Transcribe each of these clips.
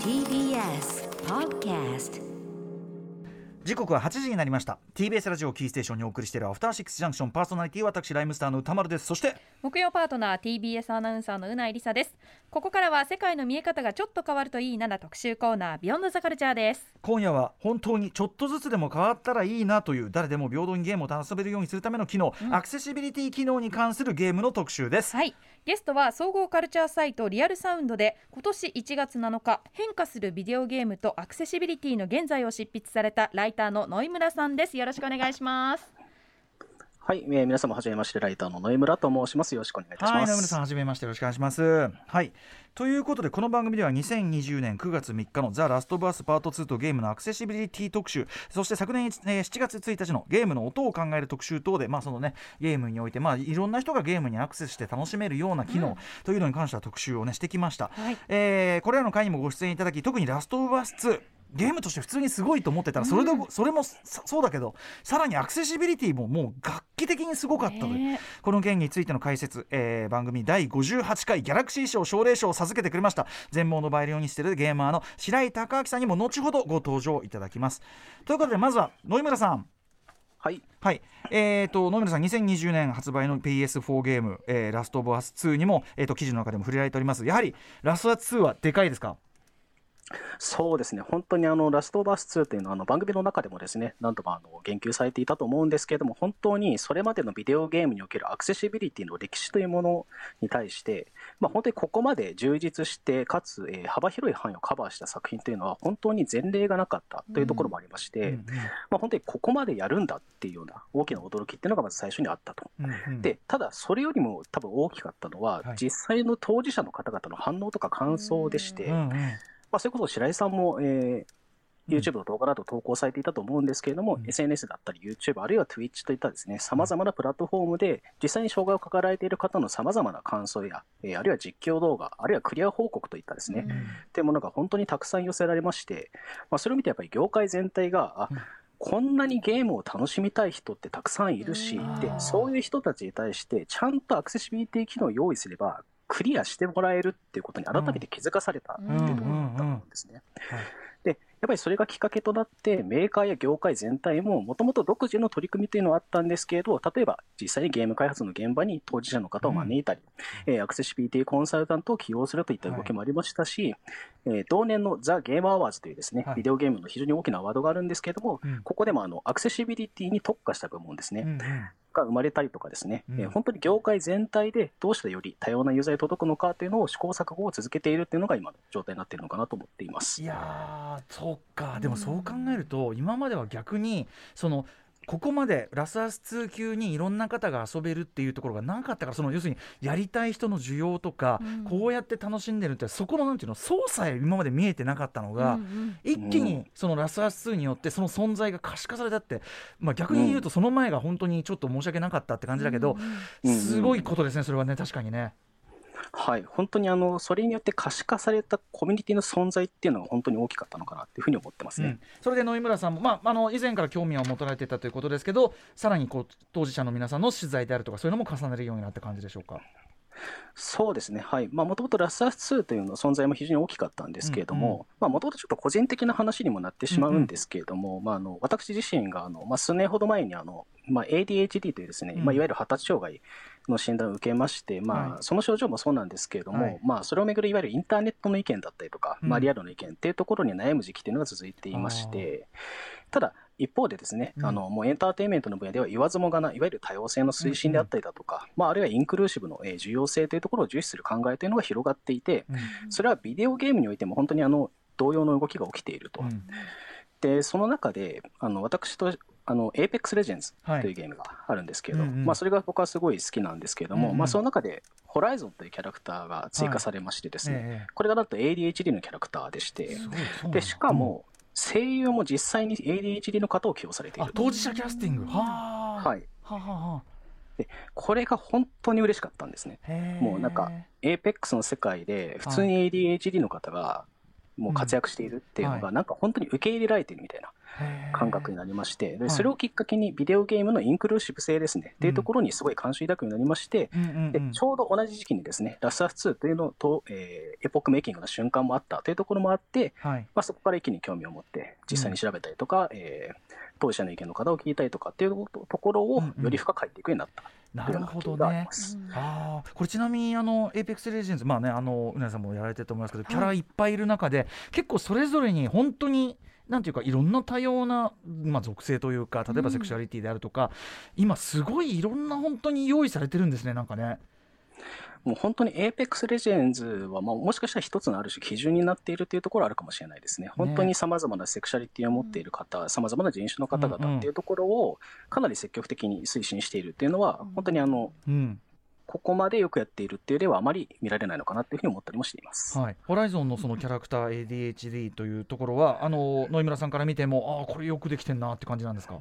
TBS Podcast 時刻は8時になりました。TBS ラジオキーステーションにお送りしているアフターシックスジャンクションパーソナリティは私ライムスターの歌丸です。そして木曜パートナー TBS アナウンサーのうないりさです。ここからは世界の見え方がちょっと変わるといいなな特集コーナービヨンドザカルチャーです。今夜は本当にちょっとずつでも変わったらいいなという誰でも平等にゲームを楽しめるようにするための機能、アクセシビリティ機能に関するゲームの特集です。はい。ゲストは総合カルチャーサイトリアルサウンドで今年1月7日変化するビデオゲームとアクセシビリティの現在を執筆されたライターの野井村さんです。よろしくお願いします。はい、えー皆様はじめまして、ライターの野井村と申します。よろしくお願いいたします。はい野村さんはじめましてよろしくお願いします。はい。ということでこの番組では2020年9月3日の「ザ・ラストバースパート2」とゲームのアクセシビリティ特集そして昨年、えー7月1日のゲームの音を考える特集等でまあそのねゲームにおいてまあいろんな人がゲームにアクセスして楽しめるような機能というのに関しては特集をねしてきました、はい。えーこれらの回にもご出演いただき特に「ラストバース2」ゲームとして普通にすごいと思ってたらそれで、それもさそうだけどさらにアクセシビリティももう楽器的にすごかったという、ね。この件についての解説、えー番組第58回ギャラクシー賞奨励賞を授けてくれました全盲のバイオリニストでゲーマーの白井孝明さんにも後ほどご登場いただきます。ということでまずは野井村さん。はい、はい、えー、と野村さん、2020年発売の PS4 ゲーム、えーラストオブアス2にも、えー、と記事の中でも触れられております、やはりラストオブアス2はでかいですか？そうですね、本当にあのラストバース2というのはあの番組の中でもですね、何度もあの言及されていたと思うんですけれども、本当にそれまでのビデオゲームにおけるアクセシビリティの歴史というものに対して、まあ、本当にここまで充実して、かつ、えー幅広い範囲をカバーした作品というのは、本当に前例がなかったというところもありまして、うんうんまあ、本当にここまでやるんだっていうような大きな驚きっていうのがまず最初にあったと。うんうん。で、ただそれよりも多分大きかったのは、はい。実際の当事者の方々の反応とか感想でして、うんうんまあ、それこそ白井さんも、えー YouTube の動画など投稿されていたと思うんですけれども、うん。SNS だったり YouTube、あるいは Twitch といったですね、様々なプラットフォームで、実際に障害を抱えられている方の様々な感想や、えーあるいは実況動画、あるいはクリア報告といったですね、うん。っていうものが本当にたくさん寄せられまして、まあ、それを見てやっぱり業界全体が、あうん。こんなにゲームを楽しみたい人ってたくさんいるし、うん。でそういう人たちに対して、ちゃんとアクセシビリティ機能を用意すれば、クリアしてもらえるっていうことに改めて気づかされたっていうところだったんですね。で、ぱりそれがきっかけとなって、メーカーや業界全体も、もともと独自の取り組みというのはあったんですけれど、例えば実際にゲーム開発の現場に当事者の方を招いたり、えーアクセシビリティコンサルタントを起用するといった動きもありましたし、えー同年のザ・ゲームアワーズというですね、はい。ビデオゲームの非常に大きなワードがあるんですけれども、うん。ここでもあのアクセシビリティに特化した部門ですね、うんうん。が生まれたりとかですね、うん。えー本当に業界全体でどうしたらより多様なユーザーに届くのかというのを試行錯誤を続けているというのが今の状態になっているのかなと思っています。いやーそっか。でもそう考えると、今までは逆にそのここまでラスアス2級にいろんな方が遊べるっていうところがなかったからその要するにやりたい人の需要とか、うん。こうやって楽しんでるってそこのなんていうの操作え今まで見えてなかったのが、うんうん一気にそのラスアス2によってその存在が可視化されたって、まあ、逆に言うとその前が本当にちょっと申し訳なかったって感じだけど、すごいことですねそれはね確かにね。はい、本当にあのそれによって可視化されたコミュニティの存在っていうのが本当に大きかったのかなっていうふうに思ってますね。うん。それで野井村さんも、まあ、あの以前から興味を持たれてたということですけどさらにこう当事者の皆さんの取材であるとかそういうのも重ねるようになった感じでしょうか？そうですね、はい、もともとラスアス2というの存在も非常に大きかったんですけれどうん。うんも、もともとちょっと個人的な話にもなってしまうんですけれども、まあ、あの私自身があの、まあ、数年ほど前にあの、まあ、ADHD というですね、うん。まあ、いわゆる発達障害の診断を受けまして、まあはい。その症状もそうなんですけれども、はい。まあ、それをめぐるいわゆるインターネットの意見だったりとか、まあ、うんリアルの意見っていうところに悩む時期というのが続いていまして、ただ、一方でですね、うん。あのもうエンターテインメントの分野では言わずもがな、いわゆる多様性の推進であったりだとか、まあ、あるいはインクルーシブの、えー重要性というところを重視する考えというのが広がっていて、うん。それはビデオゲームにおいても本当にあの同様の動きが起きていると。うん。で、その中で、あの私とあの Apex Legends はい。というゲームがあるんですけれど、うんうん。まあ、それが僕はすごい好きなんですけれども、うんうん。まあ、その中でホライゾンというキャラクターが追加されましてですね、ええこれがなんと ADHD のキャラクターでして、でしかも声優も実際に ADHD の方を起用されている。当事者キャスティング。はあ。はい、はあはあはこれが本当に嬉しかったんですね。もうなんか APEX の世界で普通に ADHD の方がもう活躍しているっていうのが、なんか本当に受け入れられているみたいな感覚になりまして、はい。でそれをきっかけにビデオゲームのインクルーシブ性ですね、っていうところにすごい関心抱くようになりまして、でちょうど同じ時期にですね、ラストアス2というのと、えーエポックメイキングの瞬間もあったというところもあって、はい。まあ、そこから一気に興味を持って、実際に調べたりとか、えー当事者の意見の方を聞いたりとかっていうとところをうんうんより深く入っていくようになったなというようなるほど経緯がありねま。す。ああこれちなみにあの Apex Legends まあねあのうなぎさんもやられてると思いますけど、キャラいっぱいいる中で結構それぞれに本当になんていうかいろんな多様な、まあ、属性というか例えばセクシュアリティであるとか、今すごいいろんな本当に用意されてるんですねなんかね。もう本当に Apex Legends は、まあ、もしかしたら一つのある種基準になっているというところはあるかもしれないですね。本当にさまざまなセクシャリティを持っている方、さまざまな人種の方々っていうところをかなり積極的に推進しているっていうのは、本当にあの、うん。ここまでよくやっているっていう例はあまり見られないのかなっていうふうに思ったりもしています。はい、ホライゾンのそのキャラクター ADHD というところはあの野井村さんから見てもああこれよくできてんなって感じなんですか？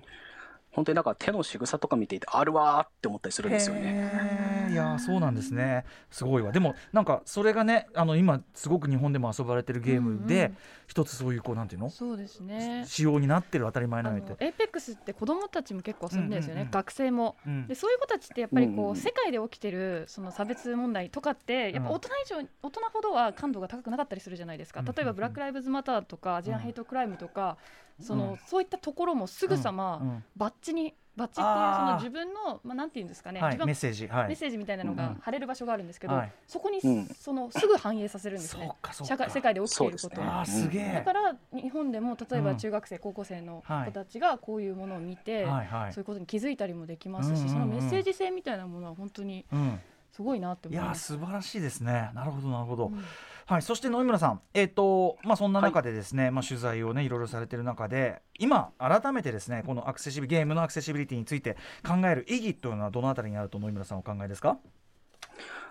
本当になんか手の仕草とか見ていて、あるわーって思ったりするんですよね。いやーそうなんですね。すごいわ。でもなんかそれがねあの今すごく日本でも遊ばれてるゲームで、うんうん。一つそういうこうなんていうの？そうですね。仕様になってる当たり前なのにって。エイペックスって子供たちも結構遊んでるんですよね、うんうんうん。学生も。うん。でそういう子たちってやっぱりこう、うんうん世界で起きてるその差別問題とかってやっぱ大人以上、大人ほどは感度が高くなかったりするじゃないですか。うんうんうん。例えばブラック・ライブズ・マターとかアジアン・ヘイト・クライムとか、そのうん。そういったところもすぐさまうん。バッジにバッジっていうその自分の、まあ、なんていうんですかね、はい、メッセージ、はい、メッセージみたいなのうんが貼れる場所があるんですけど、はい。そこに、うん。そのすぐ反映させるんですね。社会世界で起きていること。ね。あーすげえ、だから日本でも例えうん。ば中学生、高校生のはい。子たちがこういうものを見て、はいはい。そういうことに気づいたりもできますし、うんうんうん。そのメッセージ性みたいなものは本当にうん、すごいなっていやー思います。素晴らしいですね。なるほどなるほど、うんはい、そして野々村さん、えっ、と、まあ、そんな中でですね、まあ、取材をね、いろいろされてる中で。今、改めてですね、このアクセシビゲームのアクセシビリティについて考える意義というのは、どのあたりにあると野々村さんお考えですか？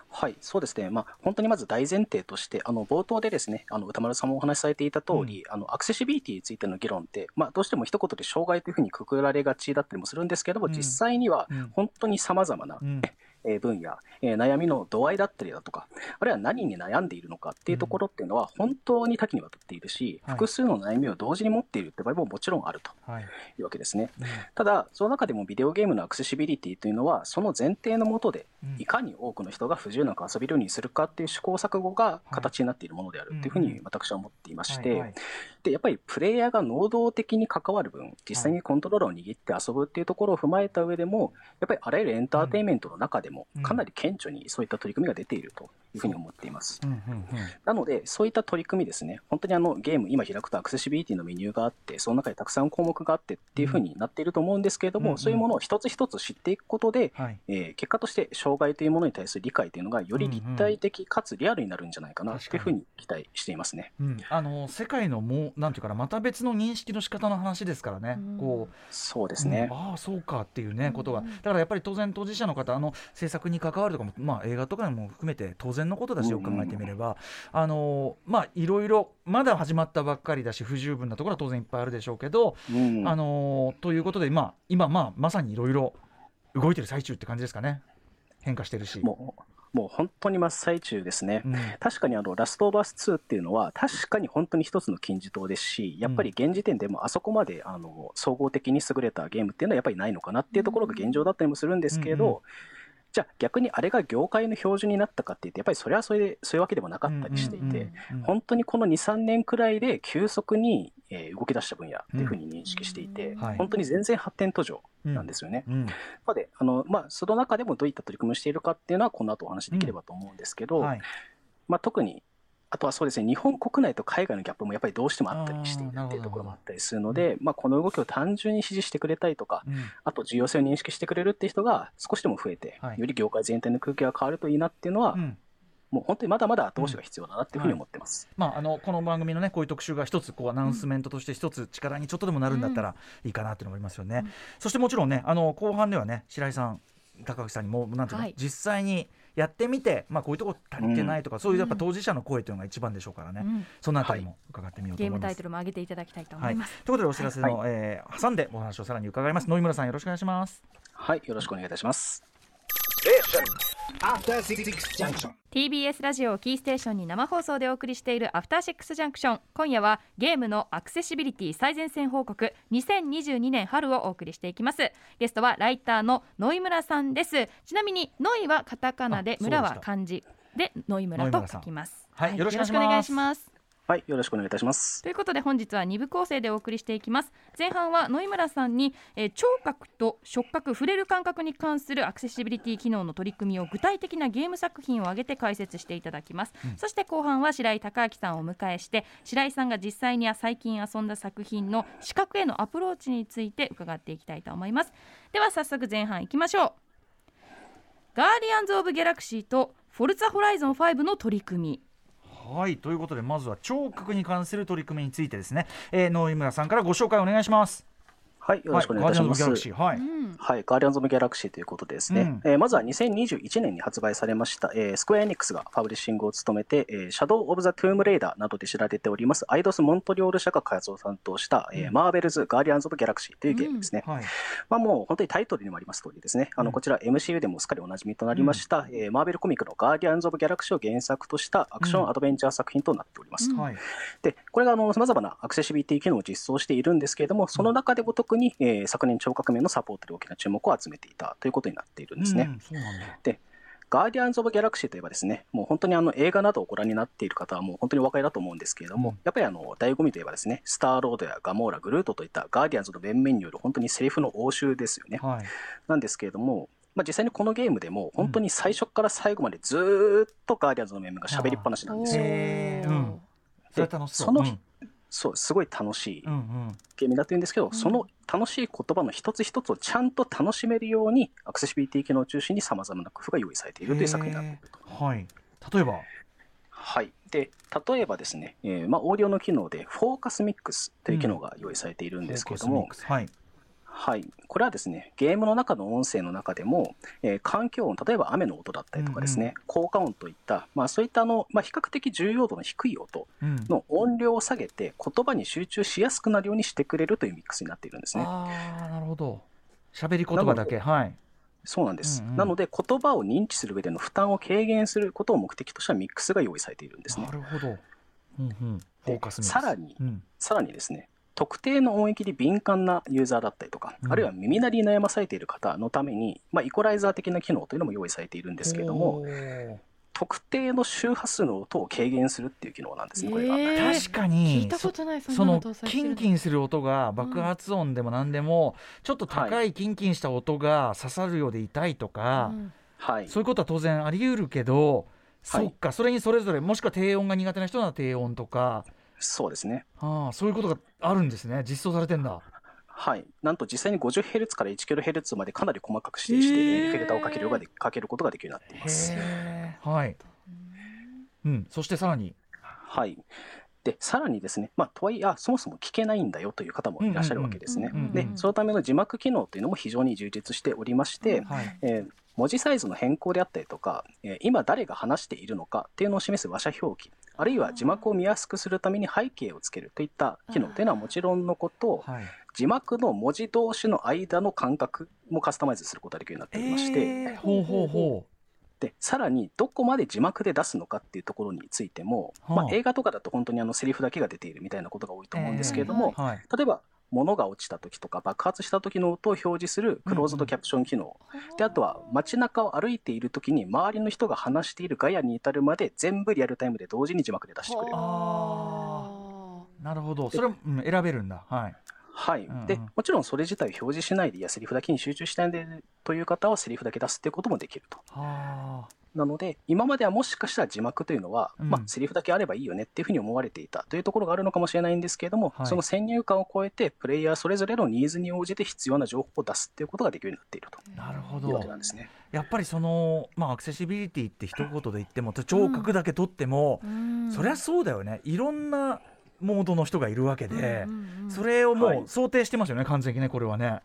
はい、そうですね、まあ、本当にまず大前提として、あの冒頭でですねあの歌丸さんもお話しされていた通り、あのアクセシビリティについての議論って、まあ、どうしても一言で障害というふうにくくられがちだったりもするんですけども、うん。実際にはうん。本当にさまざまな、うん。えー分野、えー悩みの度合いだったりだとか、あるいは何に悩んでいるのかっていうところっていうのは、本当に多岐にわたっているし、はい。複数の悩みを同時に持っているって場合ももちろんあるとはい。いうわけですね。うん。ただ、その中でもビデオゲームのアクセシビリティというのは、その前提のもとでうん、いかに多くの人が不自由なく遊べるようにするかっていう試行錯誤が形になっているものであるというふうに私は思っていまして、でやっぱりプレイヤーが能動的に関わる分、実際にコントローラーを握って遊ぶっていうところを踏まえた上でも、やっぱりあらゆるエンターテインメントの中でもうん、かなり顕著にそういった取り組みが出ているというふうに思っています。うんうんうん。なので、そういった取り組みですね、本当にあのゲーム、今開くとアクセシビリティのメニューがあって、その中でたくさん項目があってっていうふうになっていると思うんですけれども、うんうんそういうものを一つ一つ知っていくことで、はい。えー結果として障害というものに対する理解というのがより立体的かつリアルになるんじゃないかなというふうに期待していますね。うん、あの世界のもうなんていうかなまた別の認識の仕方の話ですからね、うん。こう。そうですね。うん。ああそうかっていうねことが。うん。だからやっぱり当然当事者の方あの制作に関わるとかも、まあ、映画とかも含めて当然のことだしよく考えてみれば、あのまあいろいろまだ始まったばっかりだし不十分なところは当然いっぱいあるでしょうけど、うんあのということで、まあ、今、まあ、まさにいろいろ動いてる最中って感じですかね。変化してるし。もうもう本当に真っ最中ですね。うん。確かにあのラストオブアス2っていうのは確かに本当に一つの金字塔ですしやっぱり現時点でもあそこまであの総合的に優れたゲームっていうのはやっぱりないのかなっていうところが現状だったりもするんですけれど、うんうんじゃあ逆にあれが業界の標準になったかっていうとやっぱりそれはそれでそういうわけでもなかったりしていて、本当にこの23年くらいで急速に、えー動き出した分野っていうふうに認識していて、本当に全然発展途上なんですよね。うん。なのであの、まあ、その中でもどういった取り組みをしているかっていうのはこの後お話しできればと思うんですけど、はい。まあ、特にあとはそうですね日本国内と海外のギャップもやっぱりどうしてもあったりしているっていうところもあったりするので、まあ、この動きを単純に支持してくれたりとかうん。あと重要性を認識してくれるっていう人が少しでも増えて、はい。より業界全体の空気が変わるといいなっていうのは、うん。もう本当にまだまだ後押しが必要だなっていうふうに思ってます。まあ、あのこの番組のねこういう特集が一つこうアナウンスメントとして一つ力にちょっとでもなるんだったらいいかなっていうのもありますよね、うんそしてもちろんねあの後半ではね白井さん高橋さんにもなんていうの、はい。実際にやってみて、まあ、こういうとこ足りてないとか、そういうやっぱ当事者の声というのが一番でしょうからね、うんそのあたりも伺ってみようと思います。ゲームタイトルも上げていただきたいと思はいい、といます。うことでお知らせの、えー挟んでお話をさらに伺います野井村さんよろしくお願いします。はい、よろしくお願いいたします。Junction. TBS ラジオをキーステーションに生放送でお送りしているアフターシックスジャンクション今夜はゲームのアクセシビリティ最前線報告2022年春をお送りしていきます。ゲストはライターの野井村さんです。ちなみに野井はカタカナであ村は漢字で野井村と書きます。はいよろしくお願いしますはい、よろしくお願いいたします。ということで本日は2部構成でお送りしていきます。前半は野井村さんに、えー聴覚と触覚触れる感覚に関するアクセシビリティ機能の取り組みを具体的なゲーム作品を挙げて解説していただきます、そして後半は白井孝明さんをお迎えして白井さんが実際に最近遊んだ作品の視覚へのアプローチについて伺っていきたいと思います。では早速前半いきましょう。ガーディアンズ・オブ・ギャラクシーとフォルツァ・ホライゾン5の取り組みはいということでまずは聴覚に関する取り組みについてですね、えー、野井村さんからご紹介お願いします。はい、よろしくお願いいたします。はい、ガーディアンズ・オブ・ギャラクシーはい、はい、ガーディアンズ・オブ・ギャラクシーということでですね、うん。えーまずは2021年に発売されました、えースクエア・エニックスがパブリッシングを務めて、えーシャドウ・オブ・ザ・トゥーム・レイダーなどで知られております、アイドス・モントリオール社が開発を担当した、えーうん。マーベルズ・ガーディアンズ・オブ・ギャラクシーというゲームですね。はい。まあ、もう本当にタイトルにもあります通りですね、あうん。のこちら MCU でもすっかりおなじみとなりました、えーマーベルコミックのガーディアンズ・オブ・ギャラクシーを原作としたアクション・アドベンチャー作品となっております。うん。はい。で、これがさまざまなアクセシビリティ機能を実装しているんですけれども、その中でも特に、えー昨年聴覚面のサポートで大きな注目を集めていたということになっているんですね。うんそうなんだ。ガーディアンズ・オブ・ギャラクシーといえばですね、もう本当にあの映画などをご覧になっている方はもう本当にお分かりだと思うんですけれども、うん。やっぱりあの醍醐味といえばですね、スターロードやガモーラ、グルートといったガーディアンズの面々による本当にセリフの応酬ですよね。はい。なんですけれども、まあ、実際にこのゲームでも本当に最初から最後までずーっとガーディアンズの面々が喋りっぱなしなんですよ。うん。それは楽しそう。そのうんそう、すごい楽しい。うんうん。ゲームになってるんですけど、その楽しい言葉の一つ一つをちゃんと楽しめるように、アクセシビリティ機能を中心にさまざまな工夫が用意されているという作品になっていると。はい。例えば？はい。で、例えばですね、えーまあ、オーディオの機能で、フォーカスミックスという機能が用意されているんですけれども、フォーカスミックス。はいはい。これはですね、ゲームの中の音声の中でも、えー環境音、例えば雨の音だったりとかですね、効果音といった、まあ、そういったあの、まあ、比較的重要度の低い音うん。の音量を下げて、言葉に集中しやすくなるようにしてくれるというミックスになっているんですね。ああなるほど。喋り言葉だけ。はい。そうなんです。うんうん。なので、言葉を認知する上での負担を軽減することを目的としたミックスが用意されているんですね。な。るほど。うんうん。フォーカスミックス。さらにうん。さらにですね、特定の音域に敏感なユーザーだったりとか、うん。あるいは耳鳴りに悩まされている方のために、まあ、イコライザー的な機能というのも用意されているんですけれども、特定の周波数の音を軽減するっていう機能なんですね、これが。えー。確か聞にいたことないそそのキンキンする音が爆発音でも何でも、ちょっと高いキンキンした音が刺さるようで痛いとか、うんはい。そういうことは当然あり得るけど、はいそっかそれにそれぞれもしくは低音が苦手な人なら低音とか、そうですね。ああそういうことがあるんですね実装されてんだ。はい。なんと実際に 50Hz から 1kHz までかなり細かく指定して、フィルターをかけるがでかけることができるようになっています。はい、うん、そしてさらに、はい。で、さらにですね、まあ、とはいえ、あ、そもそも聞けないんだよという方もいらっしゃるわけですね。で、そのための字幕機能というのも非常に充実しておりまして、はいえー文字サイズの変更であったりとか、えー今誰が話しているのかっていうのを示す話者表記、あるいは字幕を見やすくするために背景をつけるといった機能というのはもちろんのこと、はい、字幕の文字同士の間の間隔もカスタマイズすることができるようになっておりまして、えーほうほうほでさらにどこまで字幕で出すのかっていうところについても、はあ。まあ、映画とかだと本当にあのセリフだけが出ているみたいなことが多いと思うんですけれども、う、はい、例えば物が落ちた時とか爆発した時の音を表示するクローズドキャプション機能、であとは街中を歩いている時に周りの人が話しているガヤに至るまで全部リアルタイムで同時に字幕で出してくれる。あなるほど。それ、うん、選べるんだ。はい。はい。うんうん。でもちろんそれ自体を表示しないでいやセリフだけに集中したいんでという方はセリフだけ出すっていうこともできると。あなので今まではもしかしたら字幕というのは、うん。まあ、セリフだけあればいいよねっていうふうに思われていた。というところがあるのかもしれないんですけれども、はい。その先入観を超えてプレイヤーそれぞれのニーズに応じて必要な情報を出すっていうことができるようになっているとなるほいうわどけなんですね。やっぱりその、まあ、アクセシビリティって一言で言っても聴覚だけ取っても、うん。そりゃそうだよね。いろんなモードの人がいるわけで、うんうんうん。それをもはい。う想定してますよね、完全にねこれはね。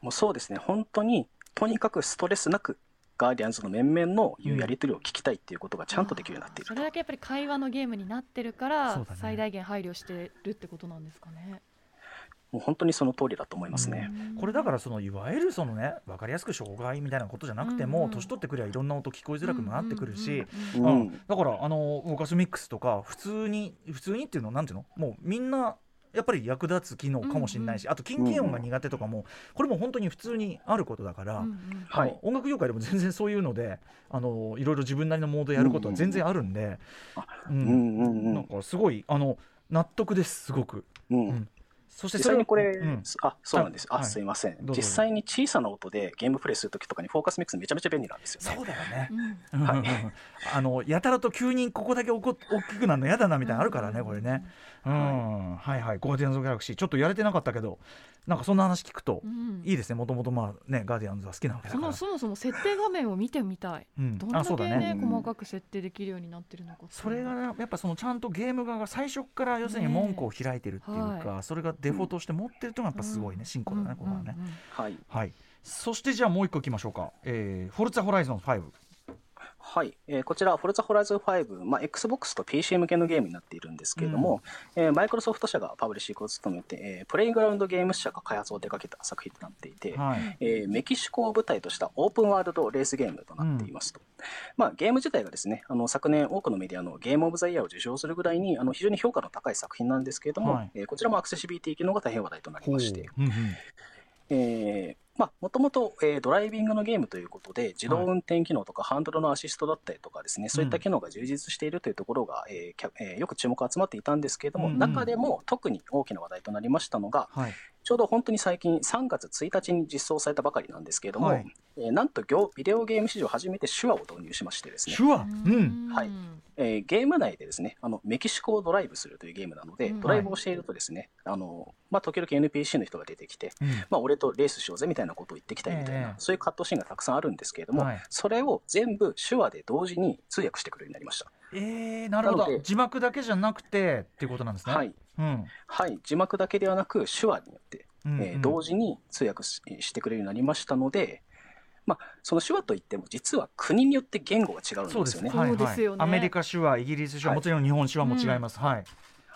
もうそうですね。本当にとにかくストレスなくガーディアンズの面々の言うやり取りを聞きたいっていうことがちゃんとできるようになっていると。それだけやっぱり会話のゲームになってるから、ね。最大限配慮してるってことなんですかね。もう本当にその通りだと思いますね。これだからそのいわゆるそのね分かりやすく障害みたいなことじゃなくても、うん。うん年取ってくりゃいろんな音聞こえづらくもなってくるし、うんうんうんうんうん。だからあのボーカスミックスとか普通に普通にっていうのはなんていうの？もうみんなやっぱり役立つ機能かもしれないし、あと近畿音が苦手とかもこれも本当に普通にあることだから、うんうん。音楽業界でも全然そういうのであのいろいろ自分なりのモードやることは全然あるんで、うんうんうん。うん。なんかすごいあの納得ですすごく。うん。うんそして実際にこれ、うん。あそうなんです。あ、あはい。すいません。実際に小さな音でゲームプレイするときとかにフォーカスミックスめちゃめちゃ便利なんですよね。そうだよね。うん。はいうんあのやたらと急にここだけおこ大きくなるの嫌だなみたいなのあるからねこれね。うん、はいはい。ガーディアンズ・ギャラクシーちょっとやれてなかったけどなんかそんな話聞くとうんいいですねもともとまあねガーディアンズは好きなわけだからその。そもそも設定画面を見てみたい。うんどんだあそうだけねね。うん細かく設定できるようになってるのかそれがやっぱそのちゃんとゲーム側が最初から要するに門戸を開いてるっていうか、ねそれがデフォとして持ってるっていうのがやっぱすごいね進歩だねここはね。はい。はい。そしてじゃあもう一個いきましょうか。えー、フォルツァホライゾン5。はい、えーこちら、フォルツァホライズン5、まあ、Xbox と PC 向けのゲームになっているんですけれども、えマイクロソフト社がパブリッシングを務めて、えープレイグラウンドゲーム社が開発を手掛けた作品となっていて、はい。えーメキシコを舞台としたオープンワールドレースゲームとなっていますと。まあ、ゲーム自体がですね、あの昨年多くのメディアのゲームオブザイヤーを受賞するぐらいにあの非常に評価の高い作品なんですけれども、はい。えーこちらもアクセシビリティ機能が大変話題となりまして、うんうんえーまあ、もともと、えードライビングのゲームということで、自動運転機能とかハンドルのアシストだったりとかですね、そういった機能が充実しているというところが、えーキャえーよく注目が集まっていたんですけれども、うんうん。中でも特に大きな話題となりましたのが、はい。ちょうど本当に最近、3月1日に実装されたばかりなんですけれども、はい。えーなんと業ビデオゲーム史上初めて手話を導入しましてですね。手、話？うん。はい。えーゲーム内でですねあのメキシコをドライブするというゲームなので、うんドライブをしているとですね、あのまあ、時々 NPC の人が出てきて、うん。まあ、俺とレースしようぜみたいなことを言ってきたりみたいな、ええ。そういうカットシーンがたくさんあるんですけれども、はい。それを全部手話で同時に通訳してくるようになりました。えー、なるほどなので字幕だけじゃなくてっていうことなんですね。はいうん。はい、字幕だけではなく手話によって、うんえー同時に通訳ししてくれるようになりましたので、まあ、その手話といっても実は国によって言語が違うんそうですすね。でよね。はいそうですよねはい。アメリカ手話、イギリス手話、はいもちろん日本手話も違います。はい。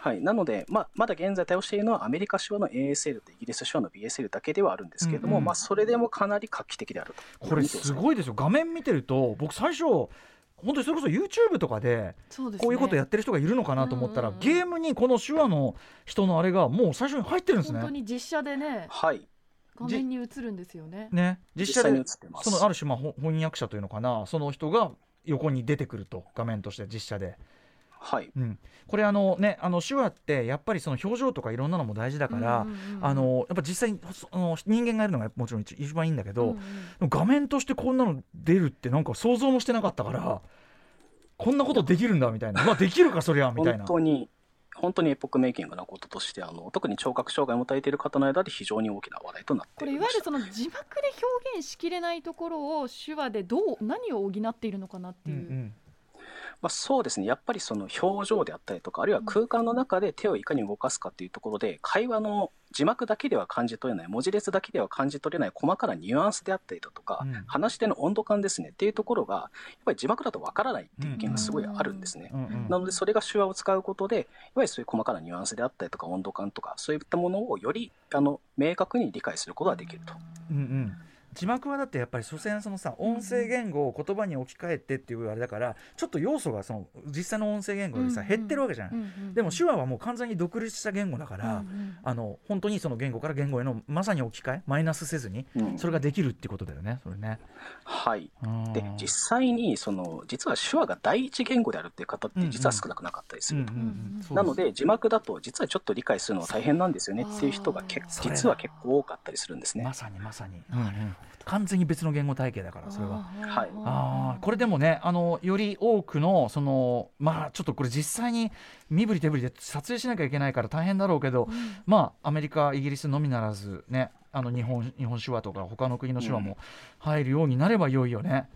はい、なので、まあ、まだ現在対応しているのはアメリカ手話の ASL とイギリス手話の BSL だけではあるんですけれども、うんうんまあ、それでもかなり画期的であると。これすごいですよ。画面見てると、僕最初。本当にそれこそ YouTube とかでこういうことやってる人がいるのかなと思ったら、うんうんうんゲームにこの手話の人のあれがもう最初に入ってるんです本当ね。に実写でねはい、画面に映るんですよね。ね実写で映ってます。そのある種まあほ翻訳者というのかなその人が横に出てくると画面として実写で。はい、うん、これあのねあの手話ってやっぱりその表情とかいろんなのも大事だから、あのやっぱ実際にそあの人間がやるのがもちろん一一番いいんだけど、うんうん。画面としてこんなの出るってなんか想像もしてなかったからこんなことできるんだみたいな。まあできるかそりゃみたい本な。当に、本当にエポックメイキングなこととして、あの特に聴覚障害を持たれている方の間で非常に大きな話題となってこれいわゆるその字幕で表現しきれないところを手話でどう何を補っているのかなっていう。うんうんまあ、そうですね、やっぱりその表情であったりとか、あるいは空間の中で手をいかに動かすかというところで、会話の字幕だけでは感じ取れない、文字列だけでは感じ取れない細かなニュアンスであったりだとか、うん。話し手の温度感ですねっていうところが、やっぱり字幕だとわからないっていう意見がすごいあるんですね。なので、それが手話を使うことで、いわゆるそういう細かなニュアンスであったりとか、温度感とか、そういったものをよりあの明確に理解することができると。うんうん字幕はだってやっぱり所詮そのさ音声言語を言葉に置き換えてっていうあれだからちょっと要素がその実際の音声言語よりさ減ってるわけじゃん、うんうん。でも手話はもう完全に独立した言語だから、うんうん。あの本当にその言語から言語へのまさに置き換えマイナスせずにうん。それができるってことだよねそれね。はい。うん。で、実際に、その、実は手話が第一言語であるっていう方って実は少なくなかったりする。と。なので、字幕だと実はちょっと理解するのは大変なんですよねっていう人がけ実は結構多かったりするんですね。ま。さにまさに、うんうん完全に別の言語体系だからそれは。はい。あーこれでもねあのより多くのそのまあちょっとこれ実際に身振り手振りで撮影しなきゃいけないから大変だろうけど、まあアメリカイギリスのみならずねあの日本日本手話とか他の国の手話も入るようになれば良いよね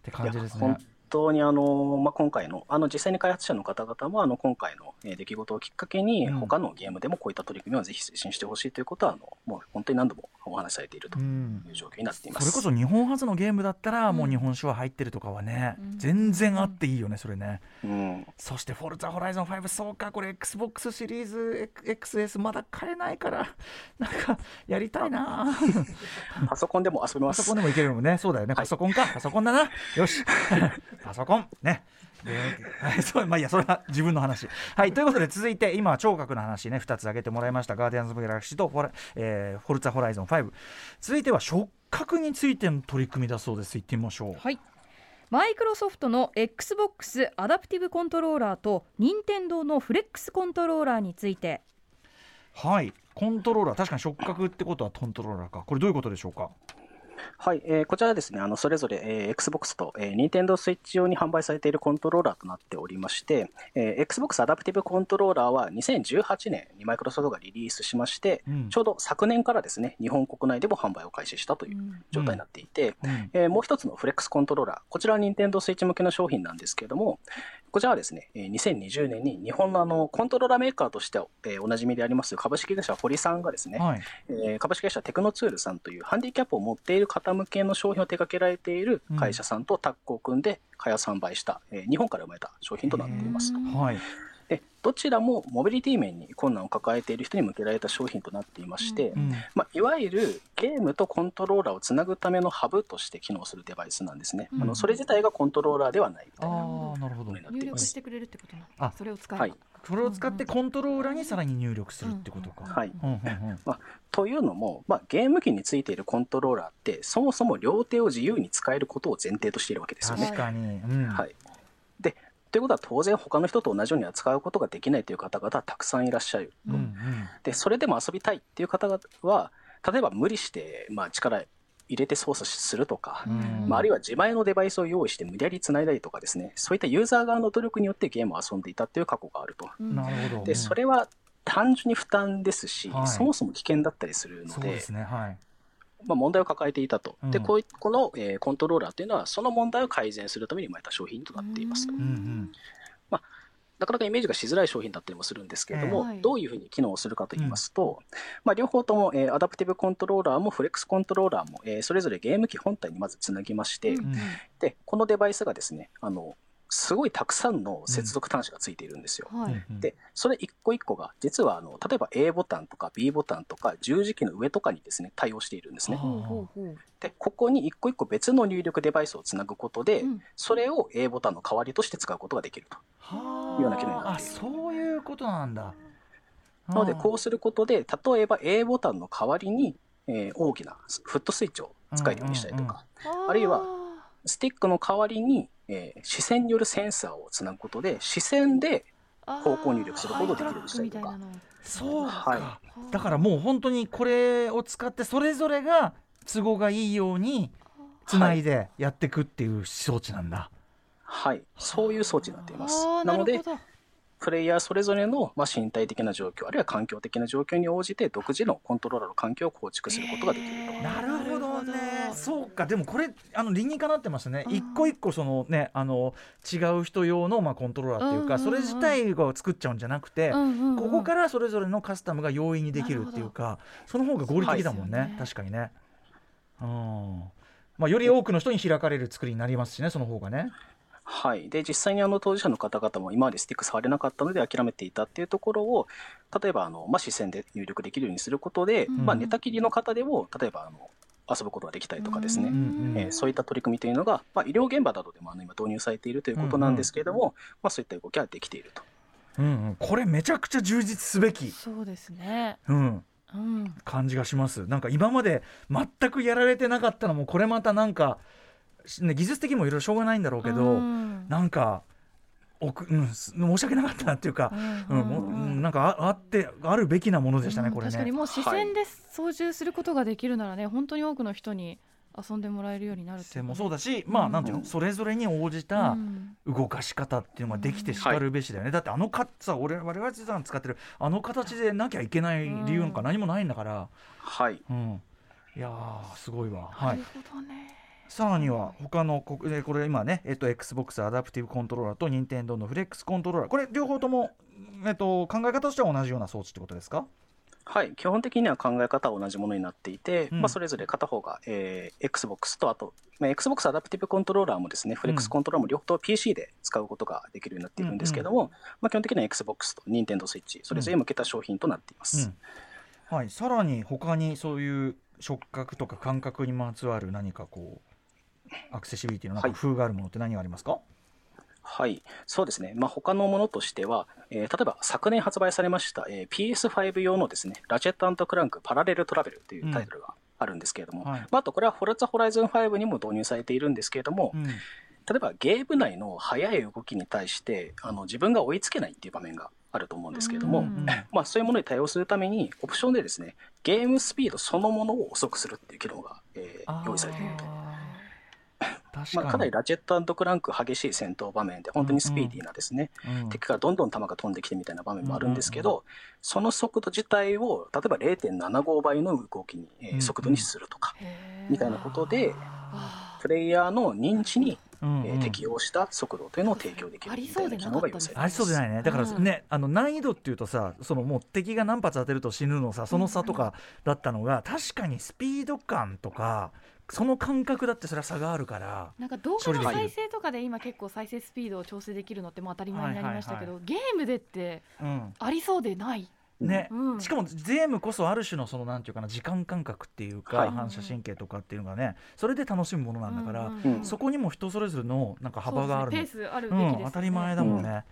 って感じですね当にあの、まあ、今回の、あの実際に開発者の方々もあの今回のえー出来事をきっかけに、うん。他のゲームでもこういった取り組みをぜひ推進してほしいということはあの、もう本当に何度もお話しされているとういうん状況になっています。それこそ日本初のゲームだったらもう日本酒は入ってるとかはね、うん。全然あっていいよねそれね。うん。そして「フォルツァホライゾン5」そうかこれ XBOX シリーズ XS まだ買えないからなんかやりたいな。パソコンでも遊べます。パソコン。でもいけるのもねそうだよね。はい。パソコンか、パソコンだな。よし パソコン。ね。ではい そうまあいいやそれは自分の話。はいということで続いて今は聴覚の話ね2つ挙げてもらいました。ガーディアンズ・オブ・ギャラクシーとフォラ、えーフォルツァ・ホライゾン5続いては触覚についての取り組みだそうです。行ってみましょう。はい。マイクロソフトの XBOX アダプティブコントローラーと任天堂のフレックスコントローラーについて。はい。コントローラー確かに触覚ってことはコントローラーか。これどういうことでしょうか？はい、えーこちらはですね、あのそれぞれ、えー Xbox と、えー、Nintendo Switch 用に販売されているコントローラーとなっておりまして、えー Xbox アダプティブコントローラーは2018年にマイクロソフトがリリースしまして、うん。ちょうど昨年からですね、日本国内でも販売を開始したという状態になっていて、うん。えーもう一つのフレックスコントローラー、こちらは Nintendo Switch 向けの商品なんですけれども、こちらはですね、えー2020年に日本のあのコントローラーメーカーとしては、えーおなじみであります株式会社堀さんがですね、はい。えー株式会社テクノツールさんというハンディキャップを持っている方向けの商品を手掛けられている会社さんとタッグを組んで開発販売した、えー日本から生まれた商品となっています。はいでどちらもモビリティ面に困難を抱えている人に向けられた商品となっていまして、うんまあ、いわゆるゲームとコントローラーをつなぐためのハブとして機能するデバイスなんですね。うん。あのそれ自体がコントローラーではないみたいななるほど。ものになっ入ています。力してくれるってことなそれを使えば、はい。それを使ってコントローラーにさらに入力するってことか、というのも、まあ、ゲーム機についているコントローラーってそもそも両手を自由に使えることを前提としているわけですよね。確かに、うん。はい、でということは当然他の人と同じように扱うことができないという方々はたくさんいらっしゃる。うんうん。でそれでも遊びたいっていう方々は例えば無理して、まあ、力入れて操作するとか、うん。まあ、あるいは自前のデバイスを用意して無理やり繋いだりとかですね。そういったユーザー側の努力によってゲームを遊んでいたっていう過去があると。うんなるほどでそれは単純に負担ですし、はい。そもそも危険だったりするので。ね。はいまあ、問題を抱えていたと、でうん。こういこの、えーコントローラーというのはその問題を改善するために生まれた商品となっています。と。ううん。うんなかなかイメージがしづらい商品だったりもするんですけれども、どういうふうに機能するかと言いますと、まあ、両方とも、えーアダプティブコントローラーもフレックスコントローラーも、えーそれぞれゲーム機本体にまずつなぎまして、うん。でこのデバイスがですねあのすごいたくさんの接続端子がついているんですよ。はい、うんでそれ一個一個が実はあの例えば A ボタンとか B ボタンとか十字キーの上とかにですね対応しているんですね。でここに一個一個別の入力デバイスをつなぐことで、うん。それを A ボタンの代わりとして使うことができると。はいうような機能になあっている。そういうことなんだ。なのでこうすることで例えば A ボタンの代わりに、えー大きなフットスイッチを使えるようにしたりとか、あるいはスティックの代わりに、えー視線によるセンサーをつなぐことで視線で方向入力することができるようにしたりとか。そうか、はだからもう本当にこれを使ってそれぞれが都合がいいようにつないでやっていくっていう装置なんだ、はい、そういう装置になっています。なのでるほどプレイヤーそれぞれの、まあ、身体的な状況あるいは環境的な状況に応じて独自のコントローラーの環境を構築することができると、なるほどね。なるほど。そうか。でもこれあの理にかなってますね。一個一個そのねあの違う人用のまあコントローラーっていうか、うんうんうんそれ自体が作っちゃうんじゃなくて、うんうんうん。ここからそれぞれのカスタムが容易にできるっていうかその方が合理的だもんね,、ね。確かにね。うん。まあより多くの人に開かれる作りになりますしねその方がねはい、で実際にあの当事者の方々も今までスティック触れなかったので諦めていたっていうところを例えばあの、まあ、視線で入力できるようにすることで、うん。まあ、寝たきりの方でも例えばあの遊ぶことができたりとかですね、うんうんえーそういった取り組みというのが、まあ、医療現場などでもあの今導入されているということなんですけれども、まあ、そういった動きはできていると。うんうん、これめちゃくちゃ充実すべき、そうですね。うん、うん。感じがします。なんか今まで全くやられてなかったのもこれまたなんか、ね、技術的にもいろいろしょうがないんだろうけど、うん。なんかおく、うん、す申し訳なかったなっていうか、うんもううんなんかああってあるべきなものでしたね、うんこれね。確かにもう視線で操縦することができるならね、本当に多くの人に遊んでもらえるようになるってでもうそうだし、まあなんていうの、それぞれに応じたん。動かし方っていうのができてしかるべしだよね、だってあのかさ俺我々普段使ってるあの形でなきゃいけない理由なんか何もないんだから、はい。うん、いやーすごいわ、はい。なる、ほどねさらには他のこえーこれ今ね、えっと XBOX アダプティブコントローラーと Nintendo のフレックスコントローラー。これ両方とも、えっと、考え方としては同じような装置ってことですか？はい、基本的には考え方は同じものになっていて、うん。まあ、それぞれ片方が、えー Xbox とあと、まあ、Xbox アダプティブコントローラーもですね、フレックスコントローラーも両方 PC で使うことができるようになっているんですけども、まあ、基本的には Xbox と Nintendo Switch、それぞれ向けた商品となっています。うん。はい、さらに他にそういう触覚とか感覚にまつわる何かこうアクセシビリティの工夫があるものって何がありますか、はい、そうですね、まあ、他のものとしては、えー例えば昨年発売されました、えー PS5 用のですね、ラチェットクランクパラレルトラベルというタイトルがあるんですけれども、はい。まあ、あとこれはフォルツァホライズン5にも導入されているんですけれども、うん。例えばゲーム内の速い動きに対してあの自分が追いつけないっていう場面があると思うんですけれども、うんまあ、そういうものに対応するためにオプションでですねゲームスピードそのものを遅くするっていう機能が、えー。用意されていると。確かに、まあ、かなりラチェットクランク激しい戦闘場面で本当にスピーディーなですね、うん敵からどんどん弾が飛んできてみたいな場面もあるんですけど、その速度自体を例えば0.75倍の動きに、えーうん速度にするとか、へー。みたいなことであプレイヤーの認知に、うんうん。えー適応した速度というのを提供できるみたいな機能が用意されています。ありそうでないねだからうんね、あの難易度っていうとさそのもう敵が何発当てると死ぬのさその差とかだったのが、確かにスピード感とかその感覚だってそれは差があるからなんか動画の再生とかで今結構再生スピードを調整できるのってもう当たり前になりましたけど、はゲームでってうん。ありそうでない？ね。うん。しかもゲームこそある種のそのなんていうかな時間感覚っていうか、はい。反射神経とかっていうのがねそれで楽しむものなんだから、うんうんそこにも人それぞれのなんか幅があるねペースあるべきです、ね。うん、当たり前だもんね、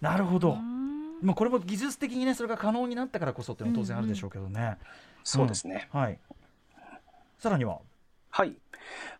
なるほど、うん。まあ、これも技術的にねそれが可能になったからこそっていうのは当然あるでしょうけどね、そうですね。はい。さらには？はい。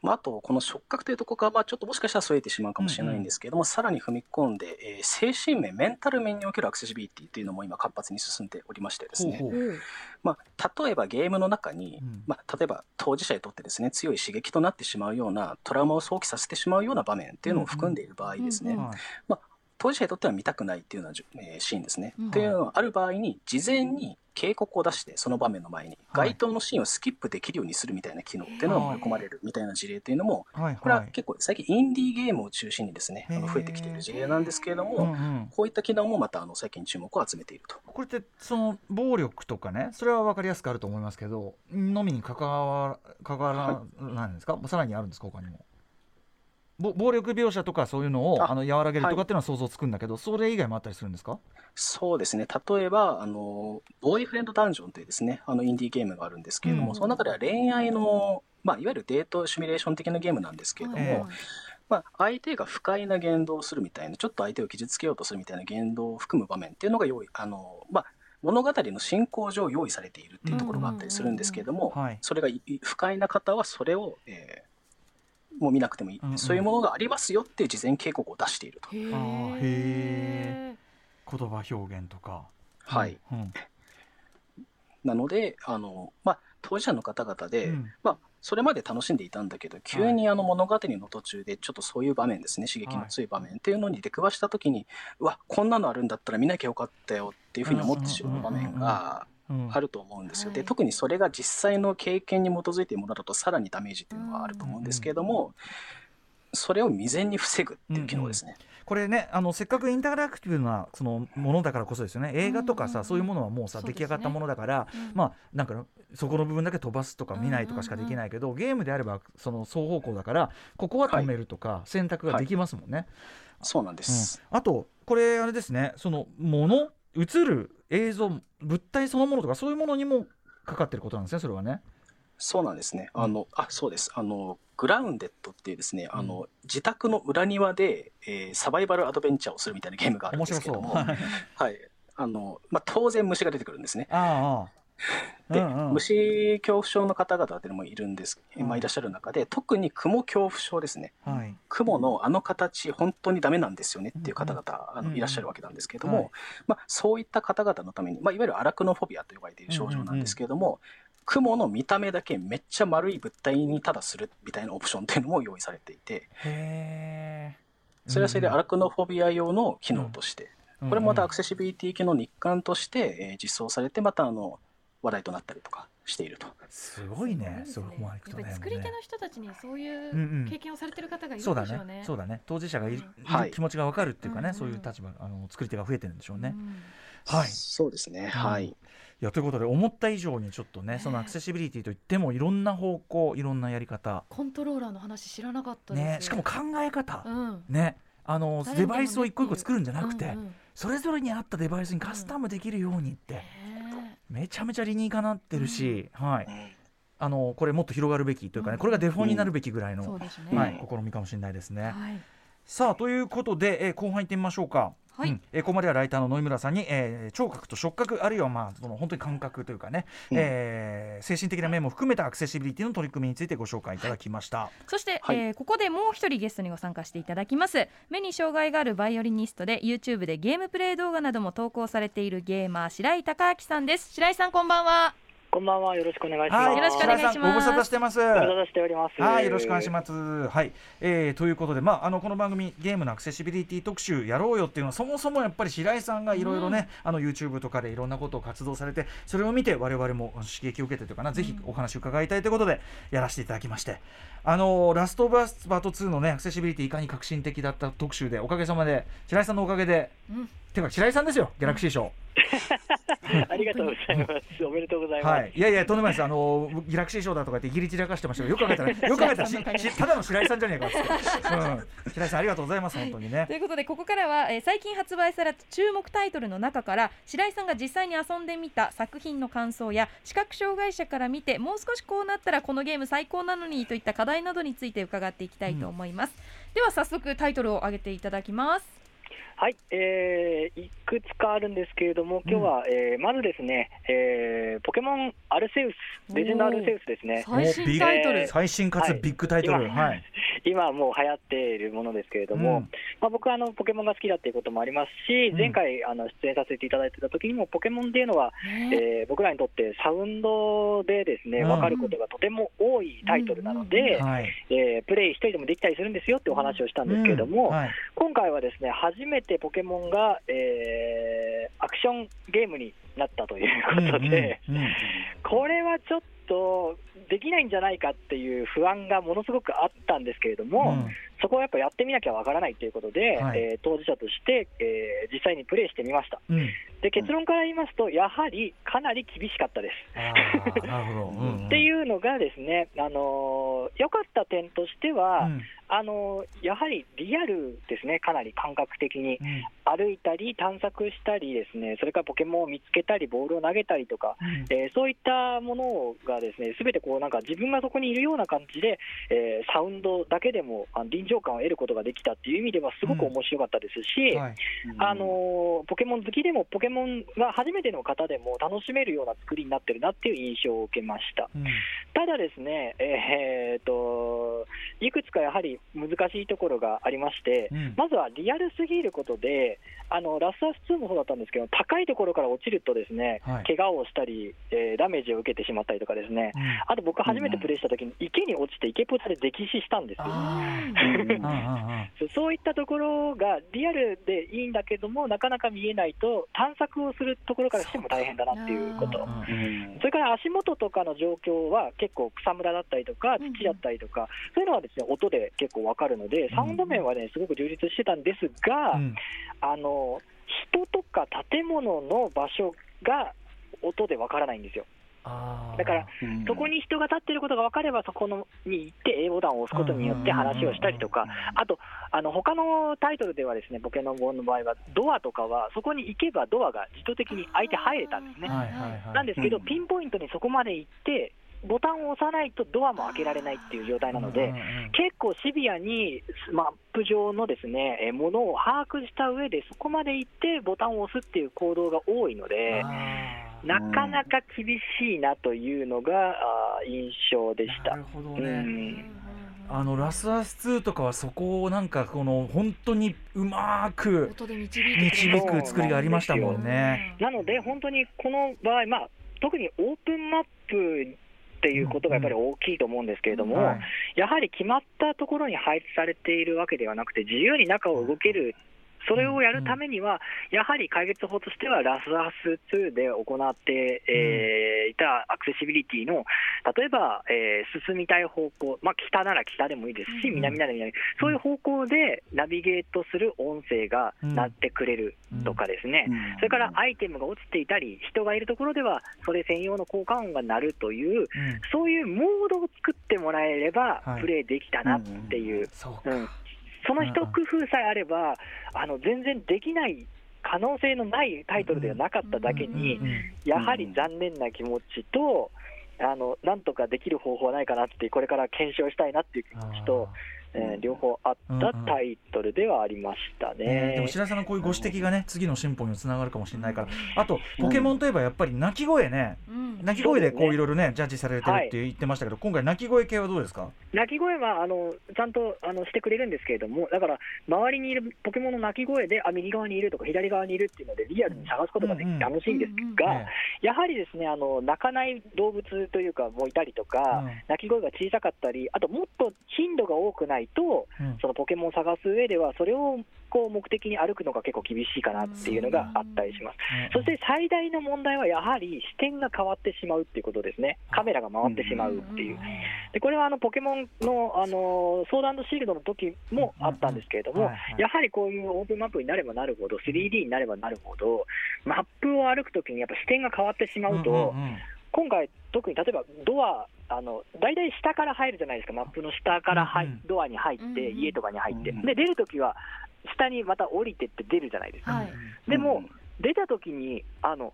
まあ、あと、この触覚というところが、まあ、ちょっともしかしたら添えてしまうかもしれないんですけども、さらに踏み込んで、えー精神面、メンタル面におけるアクセシビリティというのも今、活発に進んでおりましてですね、ほうほう。まあ、例えばゲームの中に、うん。まあ、例えば当事者にとってですね、強い刺激となってしまうような、トラウマを想起させてしまうような場面っていうのを含んでいる場合ですね、うんうん。はい当事者にとっては見たくないっていうようなえーシーンですね。うん。というのがある場合に、事前に警告を出して、その場面の前に、はい。該当のシーンをスキップできるようにするみたいな機能ってい。うのが盛り込まれるみたいな事例というのも、はいこれははい結構最近インディーゲームを中心にですね、あの増えてきている事例なんですけれども、こういった機能もまたあの最近注目を集めていると。これってその暴力とかねそれは分かりやすくあると思いますけどのみに関わ関わらないんですか、さらにあるんですか？他にも。ぼ暴力描写とかそういうのをああの和らげるとかっていうのは想像つくんだけど、それ以外もあったりするんですか？そうですね、例えば、あの、ボーイフレンドダンジョンというですね、あのインディーゲームがあるんですけれども、うん。その中では恋愛の、まあ、いわゆるデートシミュレーション的なゲームなんですけれども、ええ。まあ、相手が不快な言動をするみたいな、ちょっと相手を傷つけようとするみたいな言動を含む場面っていうのが用意、あの、まあ、物語の進行上用意されているっていうところがあったりするんですけれども、それがい不快な方はそれを、えーもう見なくてもいい、うんうん。そういうものがありますよって事前警告を出していると。へあーー。へ言葉表現とか。はい。うんなので、あの、まあ、当事者の方々で、うん。まあ、それまで楽しんでいたんだけど、急にあの物語の途中で、ちょっとそういう場面ですね、刺激の強い場面っていうのに出くわしたときに、うわ、こんなのあるんだったら見なきゃよかったよっていうふうに思ってしまう場面がうんあると思うんですよ。で、はい。特にそれが実際の経験に基づいているものだと、さらにダメージっていうのはあると思うんですけれども、それを未然に防ぐっていう機能ですね。これねあのせっかくインタラクティブなそのものだからこそですよね。映画とかさ、うんうんうん。そういうものはもうさね。出来上がったものだから、うん。まあなんかそこの部分だけ飛ばすとか見ないとかしかできないけど、ゲームであればその双方向だからここは止めるとか選択ができますもんね。そうなんです。うん。あとこれあれですね。そのもの映る映像物体そのものとかそういうものにもかかってることなんですねそれはね。そうなんですね。あの、あ、そうです。あの、グラウンデッドっていうですね、あの、自宅の裏庭で、えーサバイバルアドベンチャーをするみたいなゲームがあるんですけども、はい。あの、まあ、当然虫が出てくるんですね。ああで、うんうん。虫恐怖症の方々っていうのもいるんです、うん。まあ、いらっしゃる中で、特に雲恐怖症ですね。はい。雲のあの形、本当にダメなんですよねっていう方々、あうんうん。のいらっしゃるわけなんですけれども、はい。まあ、そういった方々のために、まあ、いわゆるアラクノフォビアと呼ばれている症状なんですけれども、雲の見た目だけめっちゃ丸い物体にただするみたいなオプションっていうのも用意されていて。それはそれでアラクノフォビア用の機能として、これもまたアクセセシビリティ機能の一環として、えー実装されて、またあの話題となったりとかしていると。すごいね。そうすごい思われるとねですねやっぱり作り手の人たちにそういうんうんう経験をされてる方がいるんでしそうょうね。だね。そうだね。当事者がいる,、うん。はい。気持ちがわかるっていうかね、うん。うんそういう立場あの作り手が増えてるんでしょうね、うん。はい。そうですね。はい。いやということで思った以上にちょっとねそのアクセシビリティといってもいろんな方向いろんなやり方。コントローラーの話知らなかったです。ね。しかも考え方、うん。ね。あのデバイスを一個一個作るんじゃなくて、うんうん。それぞれに合ったデバイスにカスタムできるようにって、ねめちゃめちゃ理にかなってるし、はいうんあのこれもっと広がるべきというかね、うんこれがデフォになるべきぐらいの。はい、試みかもしれないですね。はい。さあということで、えー後半いってみましょうか。はい。うん。えーここまではライターの野井村さんに、えー聴覚と触覚あるいはまあその本当に感覚というかね、うん。えー精神的な面も含めたアクセシビリティの取り組みについてご紹介いただきました。そして、はい。えーここでもう一人ゲストにご参加していただきます。目に障害があるバイオリニストで YouTube でゲームプレイ動画なども投稿されているゲーマー白井孝明さんです。白井さんこんばんはこんばんは。よろしくお願いします。はい、よろしくお願いします白井さんご無沙汰してます。ご無沙汰しております。はい、よろしくお願いします。はい、えー、ということで、まあ、あのこの番組ゲームのアクセシビリティ特集やろうよっていうのはそもそもやっぱり白井さんがいろいろね、あの YouTube とかでいろんなことを活動されてそれを見て我々も刺激を受けてというかな、ぜひお話を伺いたいということでやらせていただきましてあのラストバースパート2のねアクセシビリティいかに革新的だった特集でおかげさまで白井さんのおかげで、うんていうか白井さんですよギャラクシー賞。ありがとうございます。おめでとうございます。はい、いやいや、とんでもないです、あのギャラクシー賞だとか言って、ギリ散らかしてましたけど、よく考えたら、よく考えたらただの白井さんじゃねえかうん、白井さん、ありがとうございます、本当にね。と。いうことでここからは、えー最近発売された注目タイトルの中から白井さんが実際に遊んでみた作品の感想や視覚障害者から見てもう少しこうなったらこのゲーム最高なのにといった課題などについて伺っていきたいと思います、では早速タイトルを挙げていただきますはい、えー、いくつかあるんですけれども、今日は、えーまずですね、えー、ポケモンアルセウス、レジェンドアルセウスですね。最新タイトル、えー最新かつビッグタイトル、今はい。今もう流行っているものですけれども、うん。まあ、僕はあのポケモンが好きだっていうこともありますし、うん。前回あの出演させていただいてた時にもポケモンっていうのは、ね。えー僕らにとってサウンドでですねうん。分かることがとても多いタイトルなので、はい。えープレイ一人でもできたりするんですよってお話をしたんですけれども、うん。はい。今回はですね初めてポケモンが、えーアクションゲームになったということで、うんうんうん これはちょっとできないんじゃないかっていう不安がものすごくあったんですけれども、うんそこはやっぱやってみなきゃわからないということで、はいえー当事者として、えー実際にプレイしてみました。うん。で結論から言いますと、やはりかなり厳しかったです。っていうのがですね、あのー良かった点としては、うんあのーやはりリアルですね、かなり感覚的に。うん。歩いたり探索したりですね、それからポケモンを見つけたり、ボールを投げたりとか、えーそういったものがですね、すべてこうなんか自分がそこにいるような感じで、えーサウンドだけでもあの臨場感を得ることができたっていう意味ではすごく面白かったですし、はい。あのーポケモン好きでも、ポケモンが初めての方でも楽しめるような作りになってるなっていう印象を受けました。うん。ただですね、えーっと、いくつかやはり難しいところがありまして、うん。まずはリアルすぎることで、あのラストアス2もそうだったんですけど、高いところから落ちると、ですね、はい。怪我をしたり、えーダメージを受けてしまったりとかですね、うん。あと僕、初めてプレイしたときに池に落ちて、池ポチャで溺死したんですよ。そうそういったところがリアルでいいんだけども、なかなか見えないと、探索をするところからしても大変だなっていうこと。うんそれから足元とかの状況は結構草むらだったりとかうん土だったりとか、そういうのはですね音で結構わかるので、サウンド面はねすごく充実してたんですが、うん。あの人とか建物の場所が音でわからないんですよ。だからそこに人が立ってることが分かれば、そこのに行って A ボタンを押すことによって話をしたりとか、あと、あの他のタイトルではですね、ポケモンの場合は、ドアとかは、そこに行けばドアが自動的に開いて入れたんですね。なんですけど、うん。ピンポイントにそこまで行って、ボタンを押さないとドアも開けられないっていう状態なので、結構シビアにマップ上のですね、えものを把握した上で、そこまで行ってボタンを押すっていう行動が多いので、なかなか厳しいなというのが印象でしたなる。ほどうね。んあのラスアス2とかはそこをなんかこの本当にうまく導く作りがありましたもんね。なので、本当にこの場合、まあ、特にオープンマップっていうことがやっぱり大きいと思うんですけれども、はい。やはり決まったところに配置されているわけではなくて、自由に中を動けるそれをやるためには、やはり解決法としては、ラスアス2で行って、えーいたアクセシビリティの、例えば、えー進みたい方向、まあ、北なら北でもいいですし、うん南なら南、そういう方向でナビゲートする音声が鳴ってくれるとかですね、それからアイテムが落ちていたり、人がいるところでは、それ専用の効果音が鳴るという、うん。そういうモードを作ってもらえればはい、プレイできたなっていう、そうか、うんその一工夫さえあれば、あの全然できない、可能性のないタイトルではなかっただけに、やはり残念な気持ちと、あのなんとかできる方法はないかなって、これから検証したいなっていう気持ちと、えー両方あったタイトルではありましたね。でねも。白井さんのこういうご指摘がね次の進歩にもつながるかもしれないから。あとポケモンといえばやっぱり鳴き声ね。うん。鳴き声でこそういろいろねジャッジされてるって言ってましたけど今回鳴き声系はどうですか？鳴き声はあのちゃんとあのしてくれるんですけれども、だから周りにいるポケモンの鳴き声で、あ右側にいるとか左側にいるっていうので、リアルに探すことができうんうん。て楽しいんですが、ねやはりですねあの鳴かない動物というか、もいたりとか、うん。鳴き声が小さかったり、あともっと頻度が多くないと、うん。そのポケモンを探す上では、それをこう目的に歩くのが結構厳しいかなっていうのがあったりします。そして最大の問題はやはり視点が変わってしまうっていうことですね、カメラが回ってしまうっていう。でこれはあのポケモンの、あのソードシールドの時もあったんですけれども、やはりこういうオープンマップになればなるほど、3D になればなるほど、マップを歩くときにやっぱ視点が変わってしまうと、今回、特に例えばドア、あの大体下から入るじゃないですか、マップの下から入、うんうん。ドアに入って、家とかに入って、で出るときは、下にまた降りてって出るじゃないですか。はい。でも、出たときにあの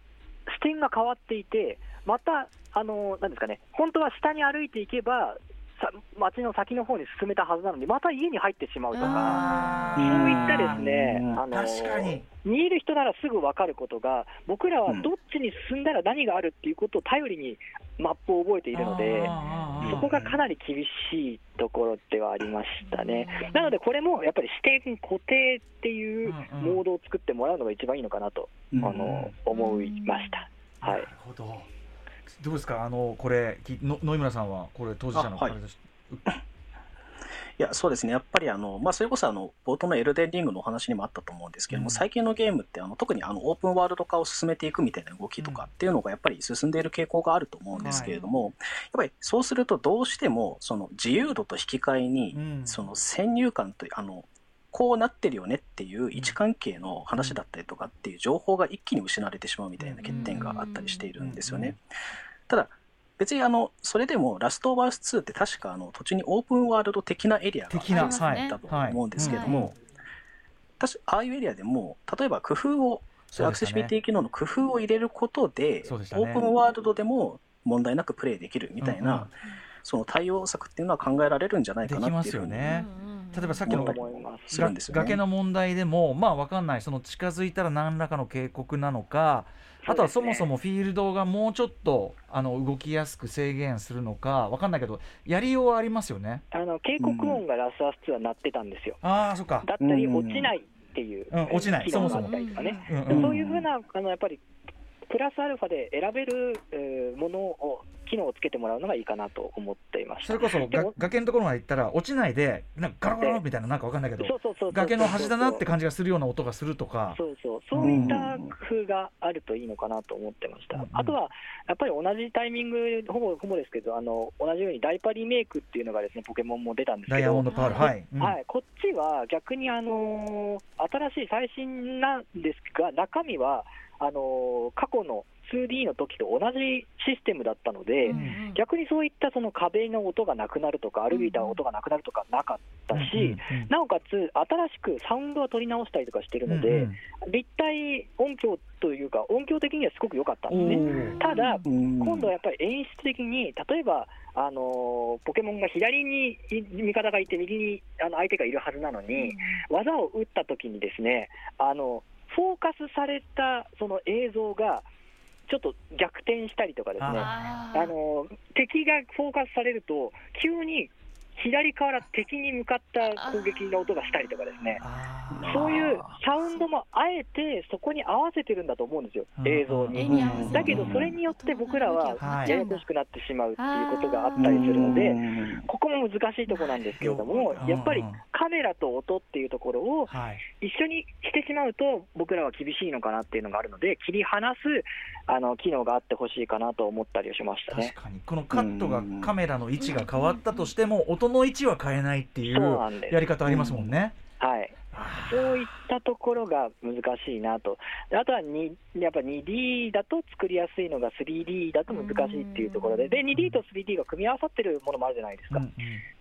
視点が変わっていて、また、あのなんですかね、本当は下に歩いていけば、さ街の先の方に進めたはずなのに、また家に入ってしまうとか、あそうーいったですね、うんあの確かに見える人ならすぐ分かることが、僕らはうんどっちに進んだら何があるっていうことを頼りにマップを覚えているので。そこがかなり厳しいところではありましたね。なので、これもやっぱり視点固定っていうモードを作ってもらうのが一番いいのかなと、うんあの思いました。はないる。ほどどうですか？あのこれきの野井村さんはこれ当事者の方としていや、そうですね。やっぱりあの、まあ、それこそあの、冒頭のエルデンリングのお話にもあったと思うんですけども、うん。最近のゲームってあの、特にあの、オープンワールド化を進めていくみたいな動きとかっていうのがやっぱり進んでいる傾向があると思うんですけれども、やっぱりそうするとどうしても、その自由度と引き換えに、うん。その先入観という、あの、こうなってるよねっていう位置関係の話だったりとかっていう情報が一気に失われてしまうみたいな欠点があったりしているんですよね。ただ、別にあの、それでもラストオブアース2って確かあの途中にオープンワールド的なエリアがありますねはいだと思うんですけれども、はい確かああいうエリアでも、例えば工夫を、アクセシビリティ機能の工夫を入れることで、オープンワールドでも問題なくプレイできるみたいな、その対応策っていうのは考えられるんじゃないかなっていうふうに例えばさっきの崖の問題でもまあわかんない。その近づいたら何らかの警告なのかあとはそもそもフィールドがもうちょっとあの動きやすく制限するのかわかんないけどやりようはありますよね。あの警告音がラスアス2は鳴ってたんですよ。ああそっか。だったり、うん落ちないっていう、うん。落ちない。そもそもね。うんでうんそういうふうな、あのやっぱり、プラスアルファで選べるえーものを、機能をつけてもらうのがいいかなと思っていました。それこそ崖のところまで行ったら落ちないでなんかガラガラみたいななんかわかんないけど崖の端だなって感じがするような音がするとか。そうそう、そう。いった工夫があるといいのかなと思ってました。うん。あとは、やっぱり同じタイミング、ほぼほぼですけど、あの同じようにダイパリメイクっていうのがですね、ポケモンも出たんですけど。ダイヤモン、ドパールはい、うん。はい、こっちは逆に、あのー新しい最新なんですが、中身はあのー過去の 2D の時と同じシステムだったので、うん逆にそういったその壁の音がなくなるとか、歩いた音がなくなるとかなかったし、うんうんうん。なおかつ、新しくサウンドは取り直したりとかしてるので、うんうん。立体音響というか、音響的にはすごく良かったんですね。ただ、今今度はやっぱり演出的に、例えば、あのーポケモンが左にい味方がいて、右にあの相手がいるはずなのに、技を打った時にですね、あのフォーカスされたその映像が、ちょっと逆転したりとかですね、ああの敵がフォーカスされると、急に左から敵に向かった攻撃の音がしたりとかですね、そういうサウンドもあえてそこに合わせてるんだと思うんですよ、うん。映像に。だけど、それによって僕らははい。ややこしくなってしまうっていうことがあったりするので、うん。ここも難しいところなんですけれどもうん、やっぱりカメラと音っていうところをはい。一緒にしてしまうと、僕らは厳しいのかなっていうのがあるので、切り離すあの機能があってほしいかなと思ったりしましたね。確。かに。このカットがカメラの位置が変わったとしても音の位置は変えないっていそうやり方ありますもんね。はい。あそういったところが難しいなと、であとはにやっぱ 2D だと作りやすいのが 3D だと難しいっていうところで、で 2D と 3D が組み合わさってるものもあるじゃないですか。ーうんうん。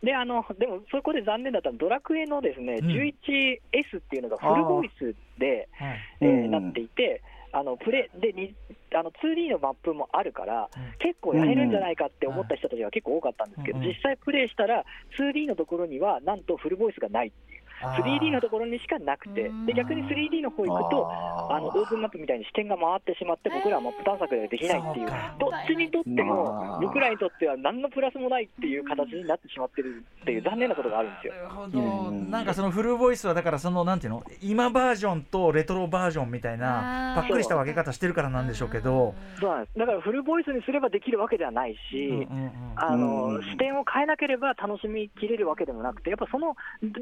であのでも、そこで残念だったのは、ドラクエのですね、うん。11S っていうのがフルボイスで、はい。えーうんなっていて、あのプレでにあの 2D のマップもあるから、うん。結構やれるんじゃないかって思った人たちが結構多かったんですけど、うん。実際プレイしたら、2D のところには、なんとフルボイスがない。っていう、3D のところにしかなくて。うん、で逆に 3D の方行くと、あのオープンマップみたいに視点が回ってしまって、僕らはマップ探索ができないっていう。どっちにとってまもあ、僕らにとっては何のプラスもないっていう形になってしまってるっていう残念なことがあるんですよ。なるほど、うん。なんかそのフルボイスはだからそのなんていうの？今バージョンとレトロバージョンみたいなあー。パックリした分け方してるからなんでしょうけど、そうなんです。だからフルボイスにすればできるわけではないし、あのうん視点を変えなければ楽しみきれるわけでもなくて、やっぱその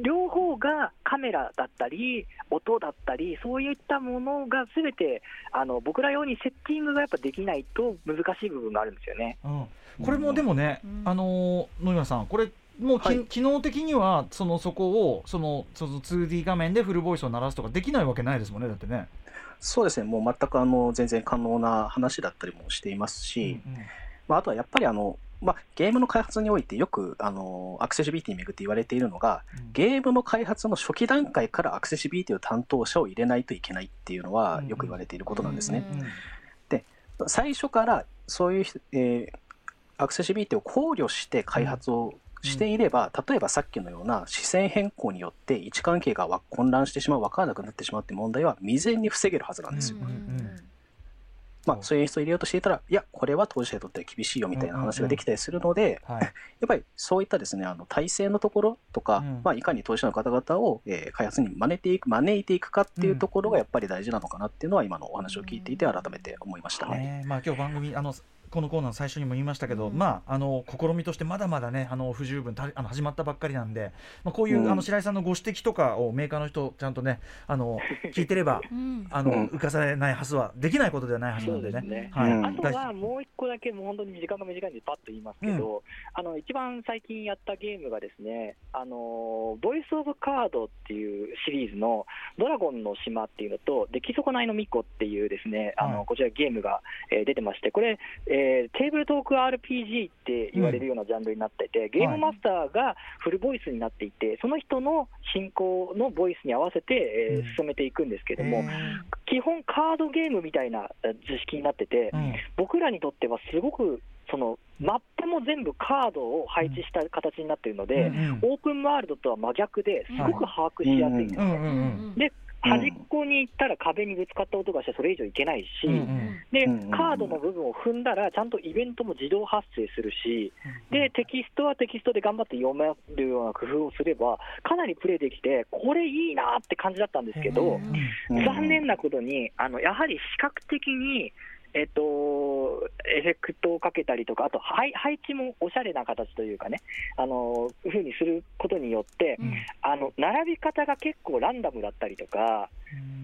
両方がカメラだったり、音だったり、そういったものがすべてあの僕ら用にセッティングがやっぱできないと難しい部分があるんですよね。うん。これもでもね、うん。あのー野岩さんこれもうき、はい。機能的にはそのそこをそのその 2D 画面でフルボイスを鳴らすとかできないわけないですもんねだってね。そうですね、もう全くあの全然可能な話だったりもしていますし、うんうん。まあ、あとはやっぱりあの、まあ、ゲームの開発においてよくあのアクセシビリティに巡って言われているのが、うん。ゲームの開発の初期段階からアクセシビリティの担当者を入れないといけないっていうのはよく言われていることなんですね。うん最初からそういう人、えーアクセシビリティを考慮して開発をしていれば、例えばさっきのような視線変更によって位置関係がわ混乱してしまう分からなくなってしまうって問題は未然に防げるはずなんですよ。うんうんまあ、そういう人入れようとしていたらいやこれは当事者にとっては厳しいよみたいな話ができたりするので、はい。やっぱりそういったですねあの体制のところとか、うん。まあ、いかに当事者の方々を、えー開発に招いていく招いていくかっていうところがやっぱり大事なのかなっていうのは今のお話を聞いていて改めて思いましたね。ねまあ今日番組あのこのコーナーの最初にも言いましたけど、うん。まああの試みとしてまだまだねあの不十分たあの始まったばっかりなんで、まあこういう、うん。あの白井さんのご指摘とかをメーカーの人ちゃんとねあの 聞いてればうん。あの、うん。浮かされないはずはできないことではないはずなんでね。ですね。はい。うんあとはもう一個だけ、もう本当に時間が短いんで、パッと言いますけど、あの一番最近やったゲームがですね、あのボイス・オブ・カードっていうシリーズのドラゴンの島っていうのと、出来損ないの巫女っていうですね、あはい。のこちらゲームが、えー出てまして、これ、えーテーブルトーク RPG って言われるようなジャンルになってて、ゲームマスターがフルボイスになっていて、その人の進行のボイスに合わせて、えーうん進めていくんですけども、え基本カードゲームみたいなえー図式になってて、ーうん。僕らにとってはすごくそのマップも全部カードを配置した形になっているので、うんうん。オープンワールドとは真逆ですごく把握しやすいんですね、うんうんうん。で端っこに行ったら壁にぶつかった音がしてそれ以上いけないし、うんうん。でうんうんカードの部分を踏んだらちゃんとイベントも自動発生するし、でテキストはテキストで頑張って読めるような工夫をすればかなりプレイできてこれいいなって感じだったんですけど、うん。うん。残念なことに、あのやはり視覚的に、えっと、エフェクトをかけたりとか、あと配配置もおしゃれな形というかね、あのふうにすることによって、うん。あの並び方が結構ランダムだったりとか、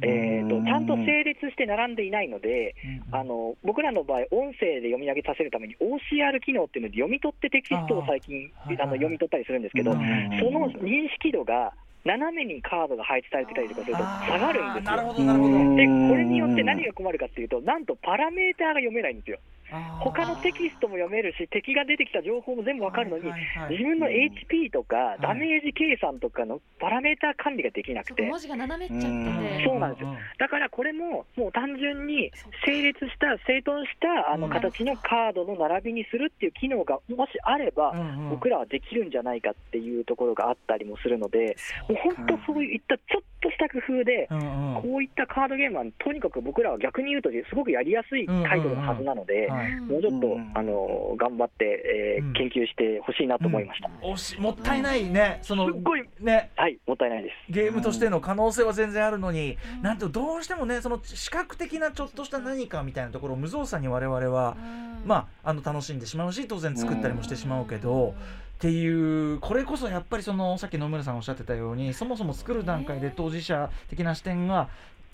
うん。えー、とちゃんと整列して並んでいないので、うん。あの僕らの場合、音声で読み上げさせるために OCR 機能っていうので読み取ってテキストを最近あの読み取ったりするんですけど、うん。その認識度が斜めにカードが配置されてたりとかすると下がるんですよあーなる。ほどなるほど。で、これによって何が困るかっていうと、なんとパラメーターが読めないんですよ。他のテキストも読めるし、敵が出てきた情報も全部わかるのに、はいはいはい。自分の HP とかい。ダメージ計算とかのパラメーター管理ができなくて。文、字が斜めっちゃって。てそうなんですよ。だからこれももう単純に整列した、整頓したあのうん。形のカードの並びにするっていう機能がもしあれば、僕らはできるんじゃないかっていうところがあったりもするので、もう本当そういったちょっとした工夫で、うんうん。こういったカードゲームはとにかく僕らは逆に言うと、すごくやりやすいタイトルのはずなので、はい。もうちょっと、うんあの頑張って、えーうん研究してほしいなと思いました。おしもったいないね、そのすっごいね。はい、もったいないです。ゲームとしての可能性は全然あるのに、なんとどうしてもねその視覚的なちょっとした何かみたいなところを無造作に我々は、まああの楽しんでしまうし当然作ったりもしてしまうけど、っていうこれこそやっぱりそのさっき野村さんおっしゃってたようにそもそも作る段階で当事者的な視点が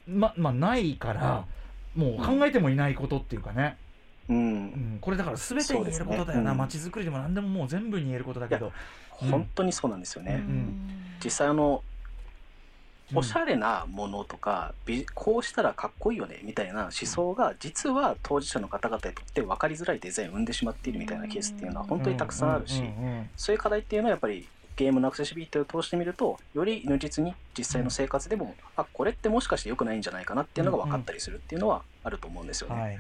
ままあないから、もう考えてもいないことっていうかね、ううん。ん、これだから全てに言えることだよな、そうですね。うん。街づくりでも何でももう全部に言えることだけど。本当にそうなんですよね。ん。実際あのうんおしゃれなものとか、びこうしたらかっこいいよねみたいな思想が実は当事者の方々にとって分かりづらいデザインを生んでしまっているみたいなケースっていうのは本当にたくさんあるし、うん。うんうんそういう課題っていうのはやっぱりゲームのアクセシビリティを通してみるとより如実に実際の生活でも、あこれってもしかして良くないんじゃないかなっていうのが分かったりするっていうのはあると思うんですよね。はい、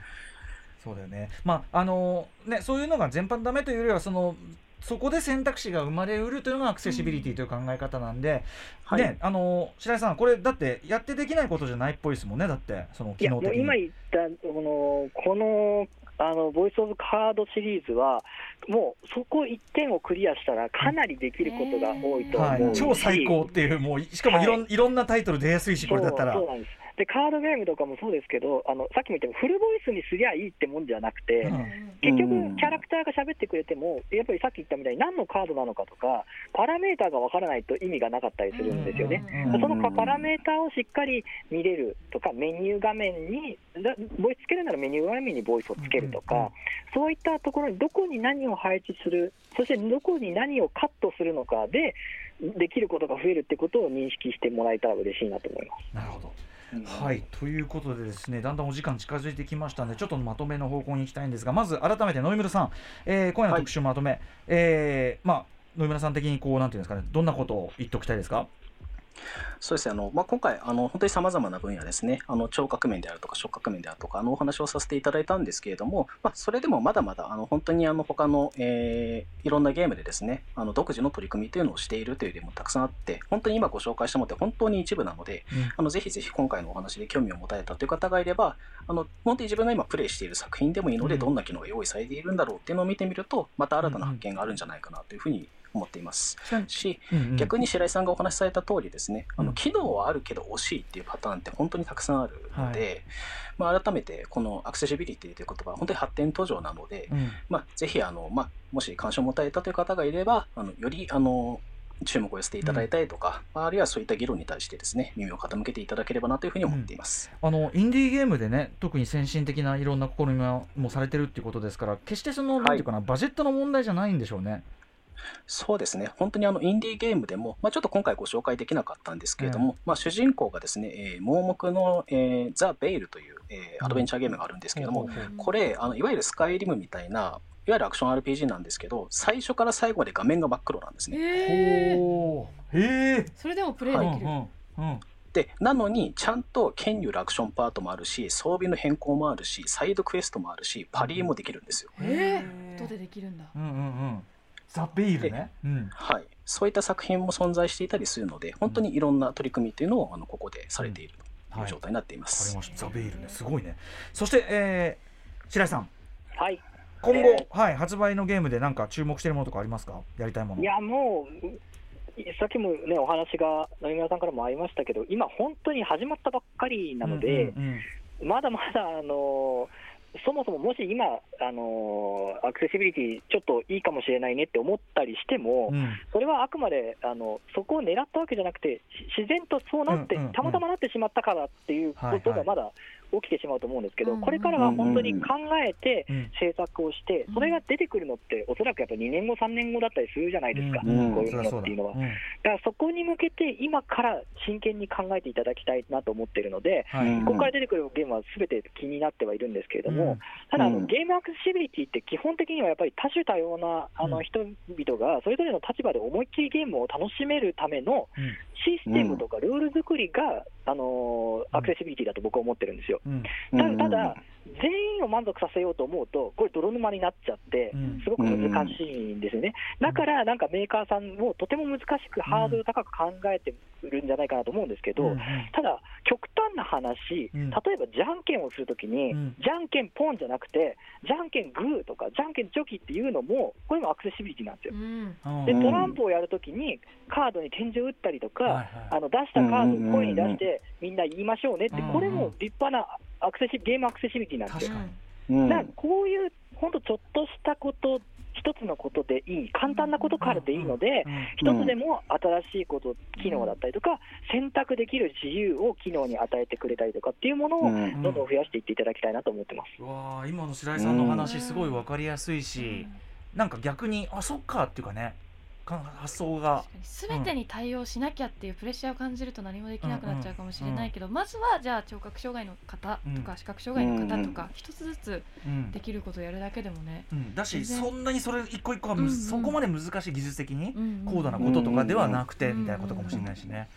そうだよね。まああのねそういうのが全般ダメというよりはそのそこで選択肢が生まれうるというのがアクセシビリティという考え方なんで、はい。ねあの白井さんこれだってやってできないことじゃないっぽいですもんねだってその機能的に。今言った、この、この、あの、ボイスオブカードシリーズは、もうそこ1点をクリアしたら、かなりできることが多いとはい、思うし、超最高っていうもうしかもいろん,、、はいろんなタイトル出やすいしこれだったら。そうそうなんですでカードゲームとかもそうですけど、あのさっきも言ったように、フルボイスにすりゃいいってもんじゃなくて、うん結局うん、キャラクターが喋ってくれても、やっぱりさっき言ったみたいに、何のカードなのかとか、パラメーターがわからないと意味がなかったりするんですよね。うんそのパラメーターをしっかり見れるとか、メニュー画面に、だボイスつけるならメニュー画面にボイスをつけるとか、そういったところにどこに何を配置する、そしてどこに何をカットするのかで、できることが増えるってことを認識してもらえたら嬉しいなと思います。なるほど。うん。はいということでですねだんだんお時間近づいてきましたのでちょっとまとめの方向に行きたいんですがまず改めて野々村さん、えー今夜の特集まとめ、えーまあ野々村さん的にこうなんていうんですかねどんなことを言っておきたいですか？そうですね。あの、まあ、今回あの、本当にさまざまな分野ですね、あの聴覚面であるとか、触覚面であるとか、あのお話をさせていただいたんですけれども、まあ、それでもまだまだあの本当にあの他の、えーいろんなゲームでですねあの独自の取り組みというのをしているという例もたくさんあって、本当に今ご紹介したものって本当に一部なので、あのぜひぜひ今回のお話で興味を持たれたという方がいれば、あの本当に自分が今プレイしている作品でもいいので、うん。どんな機能が用意されているんだろうっていうのを見てみると、また新たな発見があるんじゃないかなというふうに思っています。し、逆に白井さんがお話しされた通りですね、あうん。の機能はあるけど惜しいっていうパターンって本当にたくさんあるので、まあ、改めてこのアクセシビリティという言葉は本当に発展途上なので、うん。まあ、ぜひあの、まあ、もし関心を持たれたという方がいればあのよりあの注目を寄せていただいたりとか、あるいはそういった議論に対してですね耳を傾けていただければなというふうに思っています。あのインディーゲームでね特に先進的ないろんな試みももされてるっていうことですから決してその、なんていうかなバジェットの問題じゃないんでしょうね。そうですね、本当にあのインディーゲームでも、まあ、ちょっと今回ご紹介できなかったんですけれども、まあ、主人公がですね、えー盲目の、えーザ・ベイルという、えーアドベンチャーゲームがあるんですけれども、ほうほうほう。これあの、いわゆるスカイリムみたいな、いわゆるアクション RPG なんですけど、最初から最後まで画面が真っ黒なんですね。へえ。それでもプレイできる、うんうんうん。でなのにちゃんと剣によるアクションパートもあるし装備の変更もあるしサイドクエストもあるしパリーもできるんですよ、えー、音でできるんだ。うんうんうん。ザ・ベイルね。うん。はい、そういった作品も存在していたりするので本当にいろんな取り組みというのをあのここでされているという状態になっています、りました。ザ・ベイルね、すごいね。そして、えー、白井さん、はい。今後、えはい、発売のゲームでなんか注目しているものとかありますか？やりたいもの。いや、もう、さっきもね、お話が、野村さんからもありましたけど、今、本当に始まったばっかりなので、うんうんまだまだ、あのそもそももし今、あのアクセシビリティちょっといいかもしれないねって思ったりしても、うん。うんそれはあくまであのそこを狙ったわけじゃなくて、し自然とそうなって、うんうんうん。たまたまなってしまったからっていうことはい。はいがまだ起きてしまうと思うんですけど、うん。これからは本当に考えてうん。制作をして、それが出てくるのって、おそらくやっぱ2年後、3年後だったりするじゃないですか、うんこういうものっていうのは。うん。だからそこに向けて、今から真剣に考えていただきたいなと思っているので、はい。うんここから出てくるゲームはすべて気になってはいるんですけれども、うん。ただあの、うん。ゲームアクセシビリティって基本的にはやっぱり多種多様なあうん。の人々がそれぞれの立場で思いっきりゲームを楽しめるためのうん。システムとかルール作りが、あのーアクセシビリティだと僕は思ってるんですよ。ただ、全員を満足させようと思うと、これ、泥沼になっちゃってうん、すごく難しいんですよね。だから、なんかメーカーさんもとても難しく、ハードル高く考えてるんじゃないかなと思うんですけど、ただ、極端な話、うん。例えばじゃんけんをするときに、うん。じゃんけんポンじゃなくて、じゃんけんグーとか、じゃんけんチョキっていうのも、これもアクセシビリティなんですよ。うん。でうん。トランプをやるときに、カードに点字を打ったりとか、はいはい。あの出したカードを声に出して、みんな言いましょうねって、これも立派なアクセシゲームアクセシビリティなんですよ。確かに。うん。だからこういう本当ちょっとしたこと、一つのことでいい、簡単なことからでいいので、一つでも新しいこと、機能だったりとか、選択できる自由を機能に与えてくれたりとかっていうものを、うん。どんどん増やしていっていただきたいなと思ってます。うわあ今の白井さんの話すごい分かりやすいし、なんか逆にあそっかっていうかね。か発想が。すべてに対応しなきゃっていうプレッシャーを感じると何もできなくなっちゃうかもしれないけど、まずはじゃあ聴覚障害の方とかうん視覚障害の方とか一つずつうんできることをやるだけでもね、うん、だしそんなにそれ一個一個はむ、うんうんそこまで難しい技術的にうん高度なこととかではなくて、うん。みたいなことかもしれないしね。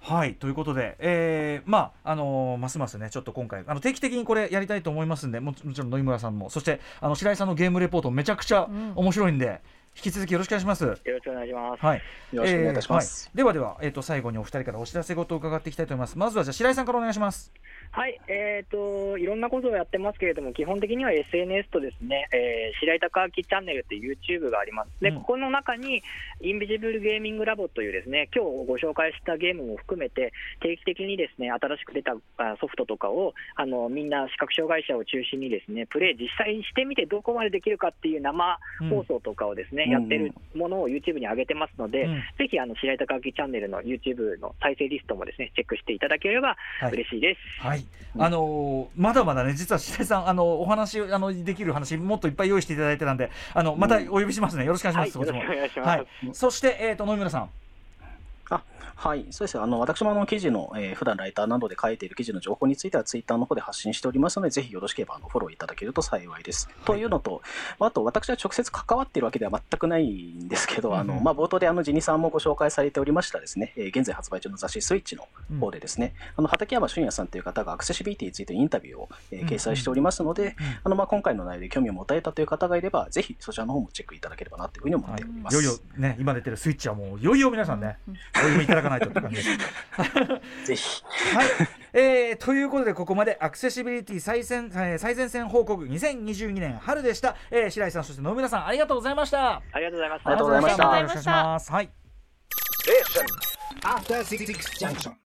はいということで、えーまああのーますますねちょっと今回あの定期的にこれやりたいと思いますんでもちもちろん野井村さんもそしてあの白井さんのゲームレポートめちゃくちゃうん。面白いんで、引き続きよろしくお願いします。よろしくお願いします。はい、よろしくお願いいたします。えーはい、ではでは、えー、と最後にお二人からお知らせごとを伺っていきたいと思います。まずはじゃあ白井さんからお願いします。はい、えー、と、いろんなことをやってますけれども、基本的には SNS とですね、えー、白井貴明チャンネルっていう YouTube があります。で、うんここの中に、インビジブルゲーミングラボというですね、今日ご紹介したゲームも含めて、定期的にですね、新しく出たあソフトとかを、あの、みんな視覚障害者を中心にですね、プレイ実際にしてみてどこまでできるかっていう生放送とかをですね、うんやってるものを YouTube に上げてますので、うん。ぜひ、あの、白井貴明チャンネルの YouTube の再生リストもですね、チェックしていただければはい。嬉しいです。はい、あのーまだまだね実は白井さんあのお話あのできる話もっといっぱい用意していただいてたんであのまたお呼びしますね。よろしくお願いします、はい、よろしくお願いします。はい、そして、えー、と野村さん。あはい、そうです。あの私もあの記事の、えー普段ライターなどで書いている記事の情報については、ツイッターの方で発信しておりますので、ぜひよろしければあのフォローいただけると幸いです。というのと、あと私は直接関わっているわけでは全くないんですけど、あのうん。うんまあ、冒頭であのジニさんもご紹介されておりましたですね、えー現在発売中の雑誌スイッチの方でですね、あの畠山俊也さんという方がアクセシビリティについてインタビューを、えーうん掲載しておりますので、あのまあ今回の内容で興味を持たれたという方がいれば、ぜひそちらの方もチェックいただければなというふうに思っております。い。よいよね今出てるスイッチはもういよいよ皆さんね、お読みいただかないとって感じです。ぜひ。はい、えーということでここまでアクセシビリティ最前,、えー最前線報告2022年春でした、えー白井さんそして野村さんありがとうございました。ありがとうございましたありがとうございましたよろしくお願いします。はい。After Six Junction.